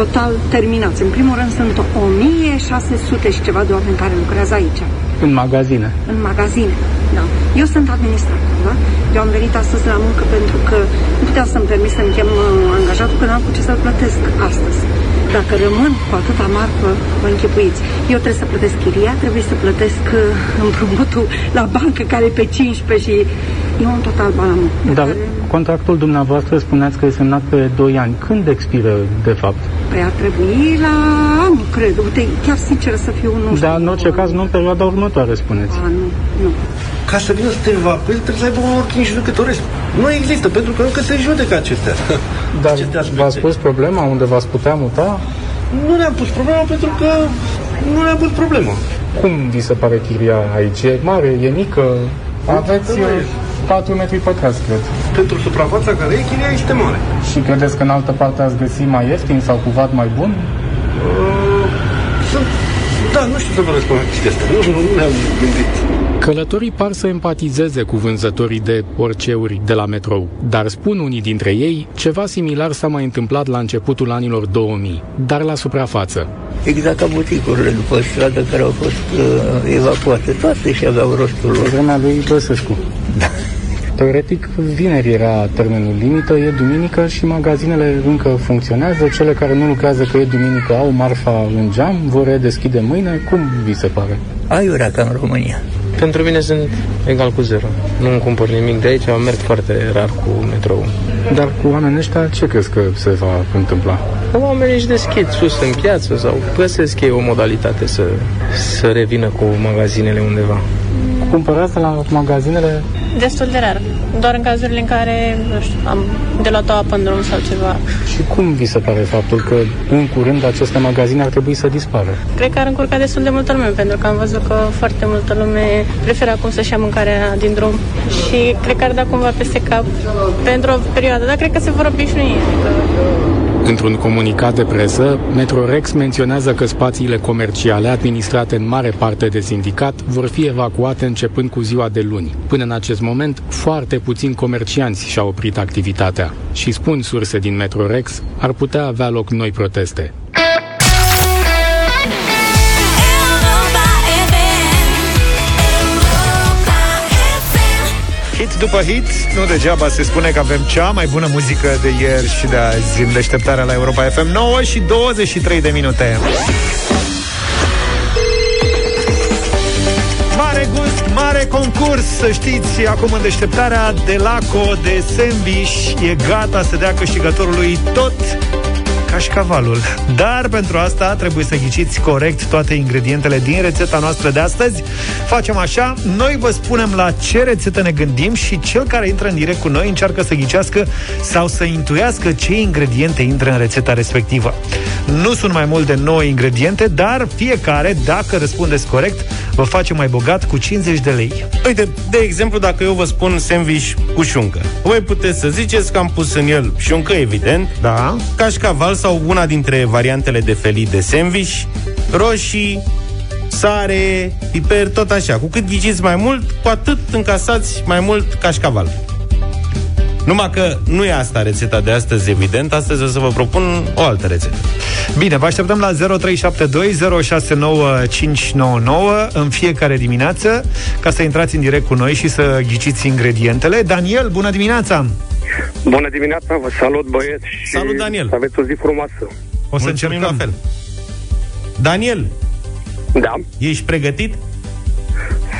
total terminați. În primul rând sunt 1600 și ceva de oameni care lucrează aici, În magazine. în magazine. Da. Eu sunt administrator, da? Eu am venit astăzi la muncă pentru că nu puteam să-mi permit să-mi chem uh, angajatul, că n-am cu ce să-l plătesc astăzi. Dacă rămân cu atâta marfă, vă închipuiți. Eu trebuie să plătesc chiria, trebuie să plătesc uh, împrumutul la bancă care e pe 15 și e un total balamut. Dar contractul dumneavoastră spuneați că e semnat pe 2 ani. Când expiră, de fapt? Păi ar trebui la anul, cred. Uite, chiar sincer să fiu, nu știu. Dar în orice caz, nu în perioada următoare, spuneți. A, nu, nu. Ca să vină să te evacuezi, trebuie să aibă un ordin judecătoresc. Nu există, pentru că încă se judecă acestea. Dar v-ați pus problema unde v-ați putea muta? Nu ne-am pus problema pentru că nu ne-am pus problema. Cum vi se pare chiria aici? E mare, e mică? Aveți Nu e. 4 metri pătrați, cred. Pentru suprafața care e, chiria este mare. Și credeți că în altă parte ați găsi mai ieftin sau cu vat mai bun? Sunt... Da, nu știu să vă răspund la chestia asta. Nu, nu, nu ne-am gândit. Călătorii par să empatizeze cu vânzătorii de oriceuri de la metrou, dar spun unii dintre ei, ceva similar s-a mai întâmplat la începutul anilor 2000, dar la suprafață. Exact ca buticurile după stradă care au fost uh, evacuate. Toate și aveau rostul Pe lor. vremea lui Băsescu. Teoretic, vineri era termenul limită, e duminică și magazinele încă funcționează. Cele care nu lucrează că e duminică au marfa în geam, vor redeschide mâine. Cum vi se pare? Aiurea ca în România. Pentru mine sunt egal cu zero. Nu îmi cumpăr nimic de aici, merg foarte rar cu metrou. Dar cu oamenii ăștia ce crezi că se va întâmpla? Oamenii își deschid sus în piață sau găsesc ei o modalitate să, să revină cu magazinele undeva. Cumpărați de la magazinele? Destul de rar. Doar în cazurile în care, nu știu, am de luat o apă în drum sau ceva. Și cum vi se pare faptul că în curând aceste magazine ar trebui să dispară? Cred că ar încurca destul de multă lume, pentru că am văzut că foarte multă lume preferă acum să-și ia mâncarea din drum și cred că ar da cumva peste cap pentru o perioadă, dar cred că se vor obișnui. Adică Într-un comunicat de presă, Metrorex menționează că spațiile comerciale administrate în mare parte de sindicat vor fi evacuate începând cu ziua de luni. Până în acest moment, foarte puțini comercianți și-au oprit activitatea și spun surse din Metrorex, ar putea avea loc noi proteste. După hit, nu degeaba se spune că avem cea mai bună muzică de ieri și de azi în deșteptarea la Europa FM 9 și 23 de minute. Mare gust, mare concurs, să știți, acum în deșteptarea de Laco de sandwich e gata să dea câștigătorului tot cașcavalul. Dar pentru asta trebuie să ghiciți corect toate ingredientele din rețeta noastră de astăzi. Facem așa, noi vă spunem la ce rețetă ne gândim și cel care intră în direct cu noi încearcă să ghicească sau să intuiască ce ingrediente intră în rețeta respectivă. Nu sunt mai mult de 9 ingrediente, dar fiecare, dacă răspundeți corect, vă face mai bogat cu 50 de lei. Uite, de exemplu, dacă eu vă spun sandwich cu șuncă, voi puteți să ziceți că am pus în el șuncă, evident, da. cașcaval sau una dintre variantele de felii de sandwich, roșii, sare, piper, tot așa. Cu cât ghiciți mai mult, cu atât încasați mai mult cașcaval. Numai că nu e asta rețeta de astăzi, evident. Astăzi o să vă propun o altă rețetă. Bine, vă așteptăm la 0372069599 în fiecare dimineață ca să intrați în direct cu noi și să ghiciți ingredientele. Daniel, bună dimineața! Bună dimineața, vă salut băieți și Salut, Daniel. să aveți o zi frumoasă. O să Mulțumim încercăm. la fel. Daniel, Da, ești pregătit?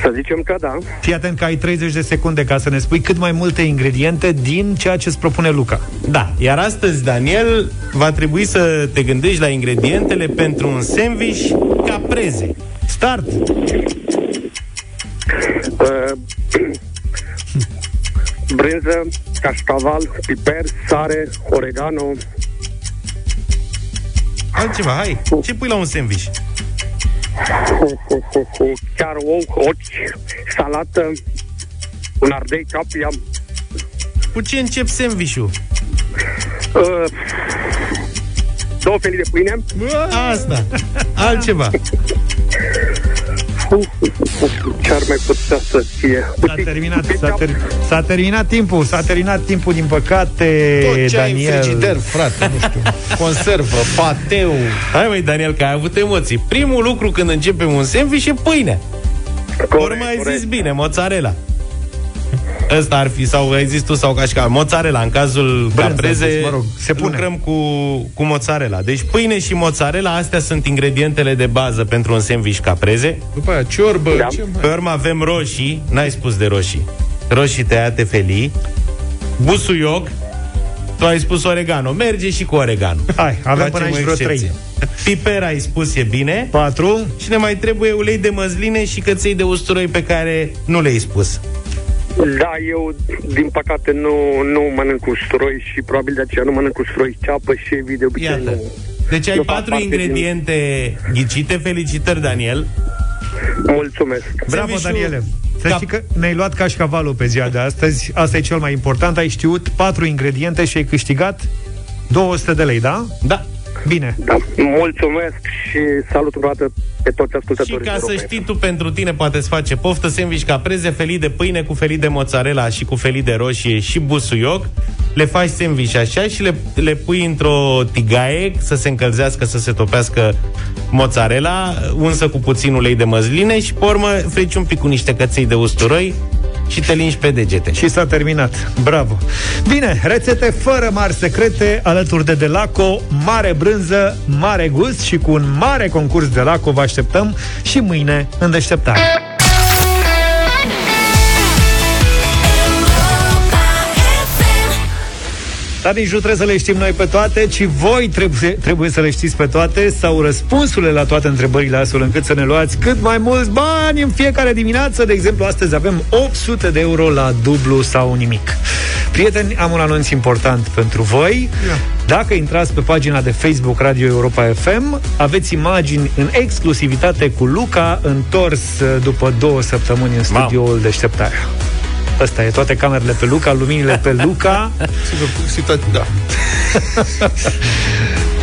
să zicem că da. Fii atent că ai 30 de secunde ca să ne spui cât mai multe ingrediente din ceea ce îți propune Luca. Da, iar astăzi, Daniel, va trebui să te gândești la ingredientele pentru un sandwich capreze. Start! Uh, brânză, cașcaval, piper, sare, oregano, Altceva, hai. Ce pui la un sandwich? hu, hu, hu, hu, chiar ou, ochi, salată, un ardei capia, Cu ce încep sandwich-ul? uh, două felii de pâine, Asta. Altceva. Ce ar mai putea să fie? S-a terminat, s-a, ter- s-a terminat timpul, s-a terminat timpul, din păcate, Tot ce ai în Daniel. frigider, frate, nu știu. Conservă, pateu. Hai măi, Daniel, că ai avut emoții. Primul lucru când începem un sandwich e pâine. Ori mai ai zis bine, mozzarella. Ăsta ar fi, sau ai zis tu, sau cașcaval. Mozzarella, în cazul Brânză, capreze, deci, mă rog, se pune. lucrăm cu, cu mozzarella. Deci pâine și mozzarella, astea sunt ingredientele de bază pentru un sandwich capreze. După aia, ciorbă. Da. Ce Pe urmă avem roșii, n-ai spus de roșii. Roșii tăiate felii, busuioc, tu ai spus oregano, merge și cu oregano. Hai, avem Facem până aici o vreo excepție. Piper ai spus e bine. 4. Și ne mai trebuie ulei de măsline și căței de usturoi pe care nu le-ai spus. Da, eu, din păcate, nu, nu mănânc usturoi și probabil de aceea nu mănânc usturoi ceapă și evident de obicei Iată. nu. Deci ai nu fac patru parte ingrediente ghicite. Felicitări, Daniel. Din... Mulțumesc. Bravo, Sandwich-ul Daniele! Să cap- știi că ne-ai luat cașcavalul pe ziua de astăzi. Asta e cel mai important. Ai știut patru ingrediente și ai câștigat 200 de lei, da? Da. Bine. Da, mulțumesc și salut încă o dată pe toți Și ascultătorii. ca să Europei. știi tu, pentru tine poate să face poftă sandwich capreze, felii de pâine cu felii de mozzarella și cu felii de roșie și busuioc. Le faci sandwich așa și le, le pui într-o tigaie să se încălzească, să se topească mozzarella, unsă cu puțin ulei de măsline și pe urmă frici un pic cu niște căței de usturoi și te lingi pe degete. Și s-a terminat. Bravo. Bine, rețete fără mari secrete, alături de Delaco, mare brânză, mare gust și cu un mare concurs Delaco vă așteptăm și mâine în deșteptare. Dar nici nu trebuie să le știm noi pe toate, ci voi trebuie, trebuie să le știți pe toate sau răspunsurile la toate întrebările astfel încât să ne luați cât mai mulți bani în fiecare dimineață. De exemplu, astăzi avem 800 de euro la dublu sau nimic. Prieteni, am un anunț important pentru voi. Dacă intrați pe pagina de Facebook Radio Europa FM, aveți imagini în exclusivitate cu Luca, întors uh, după două săptămâni în studioul Deșteptarea. Ăsta e, toate camerele pe Luca, luminile pe Luca. Sigur, situație, da.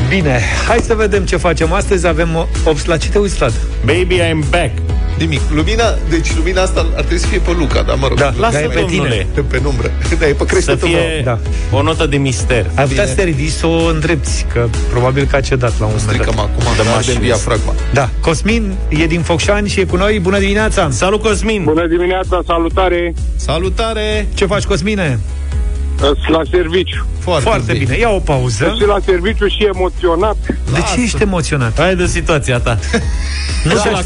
Bine, hai să vedem ce facem astăzi. Avem o- 8 la ce te uiți, Vlad? Baby, I'm back. Nimic. Lumina, deci lumina asta ar trebui să fie pe Luca, dar mă rog. Da, Lasă, Dar e pe domnule. tine. Pe penumbră. Da, e pe Să creștetul meu. fie Da. o notă de mister. Ai putea să te ridici să o îndrepți, că probabil că a cedat la un moment Stricăm dat. acum, De dar de mașină. diafragma. Da, Cosmin e din Focșani și e cu noi. Bună dimineața! Salut, Cosmin! Bună dimineața, salutare! Salutare! Ce faci, Cosmine? Sunt la serviciu. Foarte, Foarte bine. Ia o pauză. Sunt la serviciu și emoționat. De ce ești emoționat? Hai de situația ta. Nu te, Da, aș-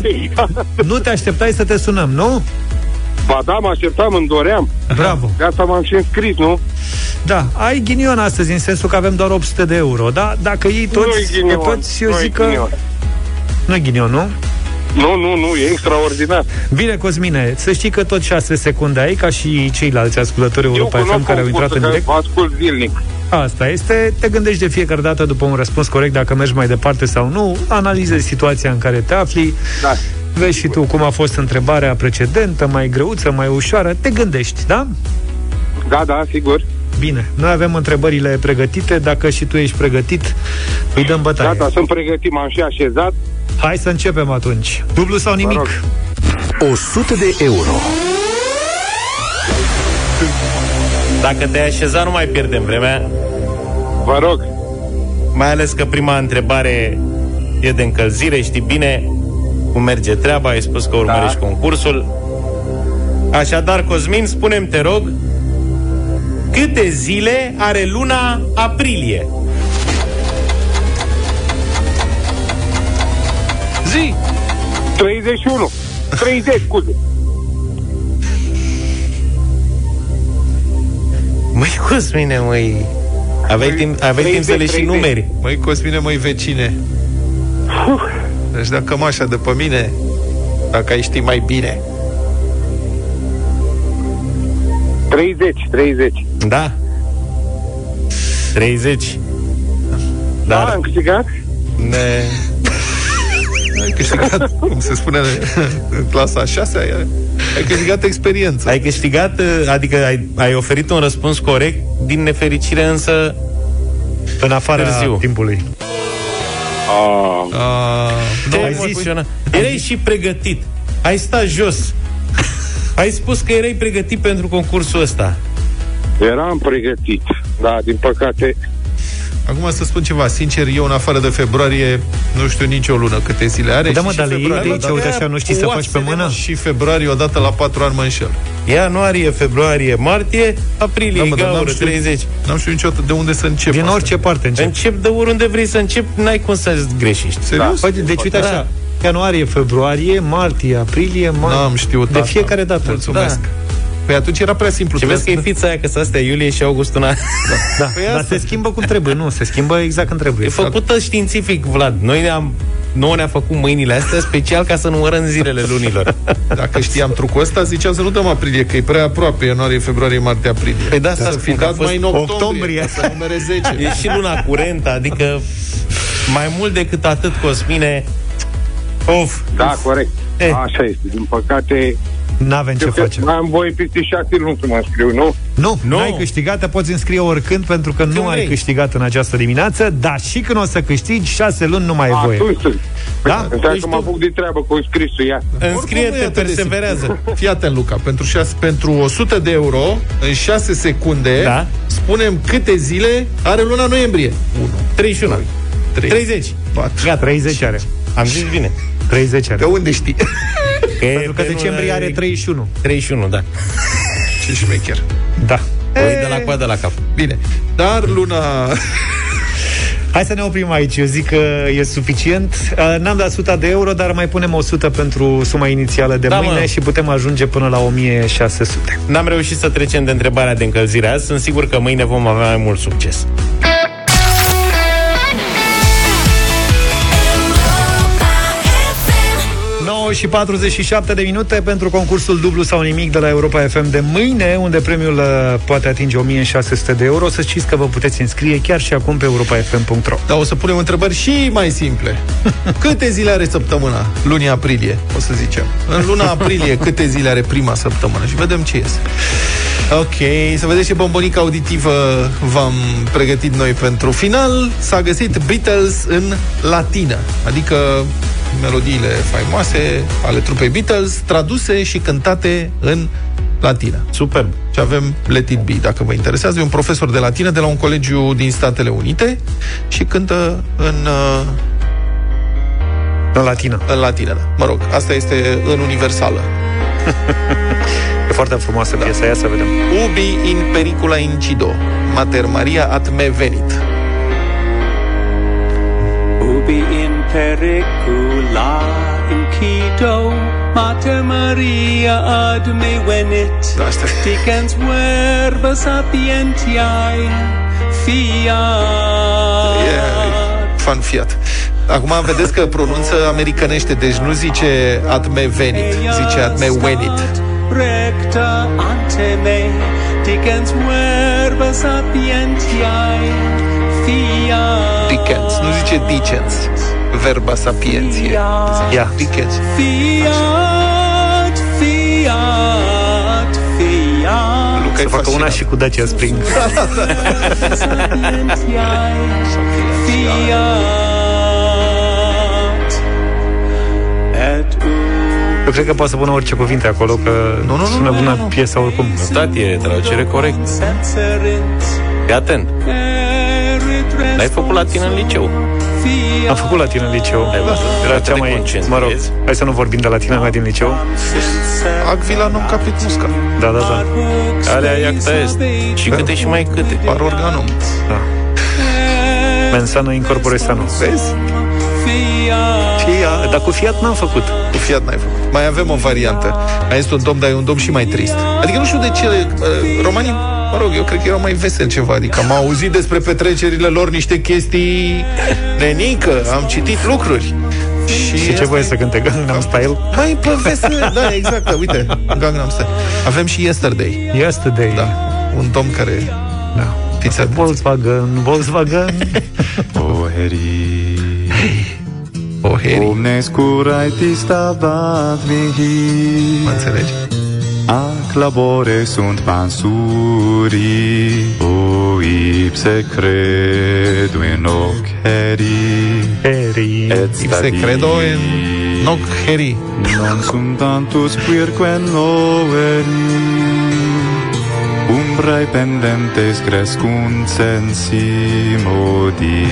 nu te așteptai să te sunăm, nu? Ba da, mă așteptam, îmi doream. Bravo. De asta m-am și înscris, nu? Da, ai ghinion astăzi, în sensul că avem doar 800 de euro, da? Dacă iei toți, Nu-i pe ghinion, toți, eu nu-i zic că... ghinion. Nu e ghinion, nu? Nu, nu, nu, e extraordinar. Bine, Cosmine, să știi că tot 6 secunde ai, ca și ceilalți ascultători Eu Europa FM cunosc care au intrat în concursul, direct. că vă ascult zilnic. Asta este, te gândești de fiecare dată după un răspuns corect dacă mergi mai departe sau nu, analizezi situația în care te afli, Da. vezi și tu cum a fost întrebarea precedentă, mai greuță, mai ușoară, te gândești, da? Da, da, sigur. Bine, noi avem întrebările pregătite, dacă și tu ești pregătit, îi dăm bătaie. Gata, sunt pregătit, m-am și așezat. Hai să începem atunci. Dublu sau nimic? rog. 100 de euro. Dacă te-ai așezat, nu mai pierdem vremea. Vă rog. Mai ales că prima întrebare e de încălzire, știi bine cum merge treaba, ai spus că urmărești Da. concursul. Așadar, Cosmin, spunem te rog, câte zile are luna aprilie? Zi! 31. 30, scuze. Măi, Cosmine, măi... Aveai timp, aveai timp să le și 30. numeri. Măi, Cosmine, măi, vecine. Deci dacă cămașa de pe mine, dacă ai ști mai bine. 30, 30. Da. 30. Da, Dar am câștigat? Ne... Ai câștigat, cum se spune în clasa a șasea, ai, ai câștigat experiență. ai câștigat, adică ai, ai oferit un răspuns corect, din nefericire însă În afara Târziu. timpului. Ah. A, te-ai ai zis- emoționat. Erai și pregătit. Ai stat jos. Ai spus că erai pregătit pentru concursul ăsta. Eram pregătit. Da, din păcate, Acum să spun ceva, sincer, eu în afară de februarie nu știu nicio lună câte zile are. Da, și mă, și dar le iei februarie, de aici, dar uite de-aia așa, nu știi să faci pe oasele, mână? mă, Și februarie, odată la patru ani mă înșel. Ianuarie, februarie, martie, aprilie, Da, mă, dar n-am gaură, știut- 30. N-am știut niciodată de unde să încep. Din asta. orice parte încep. Încep de oriunde vrei să încep, n-ai cum să greșești. Serios? Păi, deci uite Da. așa, ianuarie, februarie, martie, aprilie, mai... N-am știut De asta. fiecare dată. Mulțumesc. Da. Păi atunci era prea simplu. Și vezi că e Trebuia fița aia, că sunt astea iulie și august una. Da, Păi dar asta. se schimbă cum trebuie, nu, se schimbă exact când trebuie. E făcută științific, Vlad. Noi ne-am Nouă ne-a făcut mâinile astea special ca să numărăm zilele lunilor. să- Dacă știam trucul ăsta, ziceam să nu dăm aprilie, că e prea aproape ianuarie, februarie, martie, aprilie. Păi da, asta să fi spun că a dat fost mai în octombrie, octombrie. ca să numere 10. E și luna curentă, adică mai mult decât atât, Cosmine, of, Da, corect. Eh. Așa este. Din păcate, N-avem ce eu cred face. că am voie peste șase luni să mă scriu, nu? Nu, Nu. nu ai câștigat, te poți înscrie oricând pentru că nu Când ai vrei. câștigat în această dimineață, dar și când o să câștigi, șase luni nu mai e voie. Atunci sunt. Da? Înseamnă Deci că mă tu- apuc de treabă cu scrisul, ia. Oricum nu e înscrie-te, atât de perseverează. simplu. Fii atent, Luca. Pentru, șase, pentru 100 de euro, în 6 secunde, Da. spunem câte zile are luna noiembrie. 1, 31. 3, 30. 4. Gata. 30 are. Am zis bine. 30 are. De unde știi? Că e Pentru că pe decembrie luna- are 31. 31, da. Ce șmecher. Da. Păi de la coadă la cap. Bine. Dar luna... Hai să ne oprim aici. Eu zic că e suficient. Uh, N-am dat 100 de euro, dar mai punem 100 pentru suma inițială de Da, mâine mă. și putem ajunge până la 1600. N-am reușit să trecem de întrebarea de încălzire azi. Sunt sigur că mâine vom avea mai mult succes. 9 și 47 de minute pentru concursul dublu sau nimic de la Europa FM de mâine, unde premiul uh, poate atinge 1600 de euro. Să știți că vă puteți înscrie chiar și acum pe europafm.ro. Da, o să punem întrebări și mai simple. Câte zile are săptămâna? Luni aprilie, o să zicem. În luna aprilie, câte zile are prima săptămână? Și vedem ce iese. Ok, să vedeți ce bombonica auditivă v-am pregătit noi pentru final. S-a găsit Beatles în latină, adică melodiile faimoase ale trupei Beatles, traduse și cântate în latină. Superb. Și avem Let It Be, dacă vă interesează. E un profesor de latină de la un colegiu din Statele Unite și cântă în... uh, În latină. În latină, da. Mă rog, asta este în universală. E foarte frumoasă piesa aia, să vedem. Ubi in pericula incido, Mater Maria ad me venit. Ubi in pericula incido, Mater Maria ad me venit. Dicens verba sapientiae, fiat. Fan fiat. Acum vedeți că pronunță americanește, deci nu zice ad me venit, zice ad me venit. Recta ante me, dicens verba sapientiae, fiat. Dickens, nu zice dicens, verba sapienție. Ia. Dickens. Fiat, fiat, fiat. Luca Să facă una și cu Dacia Spring. Sapientiae, fiat. Et Eu cred că poate să pună orice cuvinte acolo, că nu, nu, sună bună piesa oricum. Nu, tati, e traducere corect. senserint Fii atent. N-ai făcut latină în liceu. Am făcut latină în liceu. Era Dacă cea te mai... concentrezi. Mă rog, hai să nu vorbim de latina mea din liceu. Agvila non capit musca. Da, da, da. Alea iacta est. Și câte și mai câte. Par organum. Da. Mensano incorpore sano. Vezi? Fiat. Dar cu Fiat n-am făcut. Cu Fiat n-ai făcut. Mai avem o variantă. Mai este un domn, dar e un domn și mai trist. Adică nu știu de ce uh, romanii, mă rog, eu cred că erau mai veseli ceva. Adică am auzit despre petrecerile lor niște chestii nenică, am citit lucruri. Și, Și ce voie să cânte Gangnam Style? Mai pe vesel, da, exact, da, uite, Gangnam Style. Avem și Yesterday. Yesterday. Da, un domn care... Da. Fiți atenți. Volkswagen, Volkswagen. O heri. Omnes curaitis stabat mihi. Mă înțelegi? Ac labore sunt pansuri, o ipse credo in hoc heri. Heri. Et Ipse credo in noc heri. Non sunt tantus puirque noveri. Umbrae pendentes crescunt sensimo di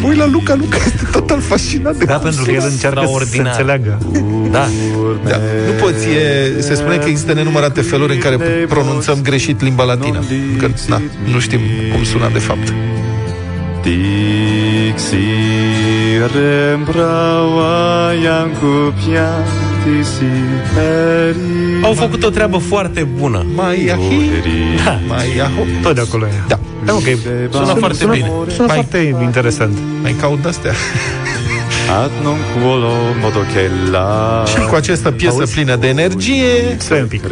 Voi la Luca, Luca este total fascinat de Da, cum pentru că el încearcă să se Extraordinar. înțeleagă. Da. Da. Nu poți, e, se spune că există nenumărate feluri în care pronunțăm greșit limba latină. Că, na, nu știm cum sună de fapt. Dixirem brava iam cupiatisi heri. Au făcut o treabă foarte bună. Mai ahi, Da. mai aho. Tot de acolo e. Da. Da, ok. Sună foarte bine. Sună foarte interesant. Mai caut de-astea. Ad non quolo modo che la Și cu această piesă Auzi? plină de energie, Stai un pic.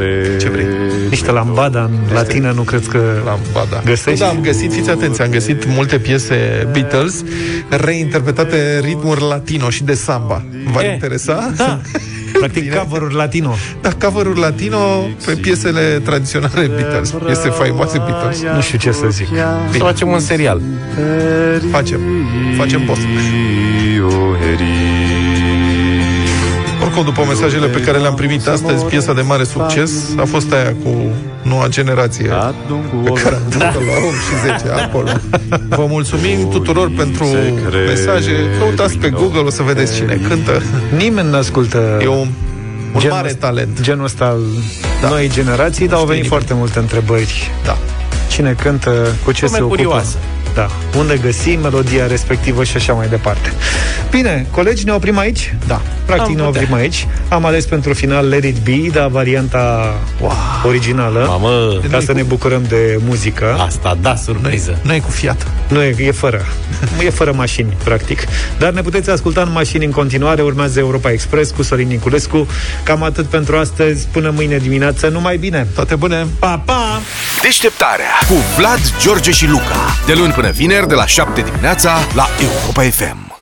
ce vrei? Niște lambada în latină, nu cred că Lambada. găsești? Da, am găsit, fiți atenți, am găsit multe piese Beatles reinterpretate în ritmuri latino și de samba. V-ar E, interesa? Da. Practic cover latino. Da, cover latino pe piesele tradiționale Beatles. Piese faimoase Beatles. Nu știu ce să zic. Să facem un serial. Facem. Facem post. Oricum, după mesajele pe care le-am primit astăzi, piesa de mare succes a fost aia cu noua generație pe care am dat la 8 și 10 acolo. Vă mulțumim tuturor pentru mesaje. Căutați pe Google, o să vedeți cine cântă. Nimeni nu ascultă E un, un genul mare ăsta- talent. genul ăsta al Da. noii generații, dar au venit nimeni. foarte multe întrebări. Da. Cine cântă, cu ce Lume se ocupă. curioasă. Da, unde găsim melodia respectivă și așa mai departe. Bine, colegi, ne oprim aici? Da. Practic Am ne putea. oprim aici. Am ales pentru final Let It Be, dar varianta wow. originală. Mamă, ca să ne bucurăm de muzică. Asta, da, surpriză. Nu e cu fiat. Nu, e, e fără. E fără mașini, practic. Dar ne puteți asculta în mașini în continuare. Urmează Europa Express cu Sorin Niculescu. Cam atât pentru astăzi. Până mâine dimineață. Numai bine! Toate bune! Pa, pa! Deșteptarea cu Vlad, George și Luca. De luni până vineri, de la 7 dimineața, la Europa FM.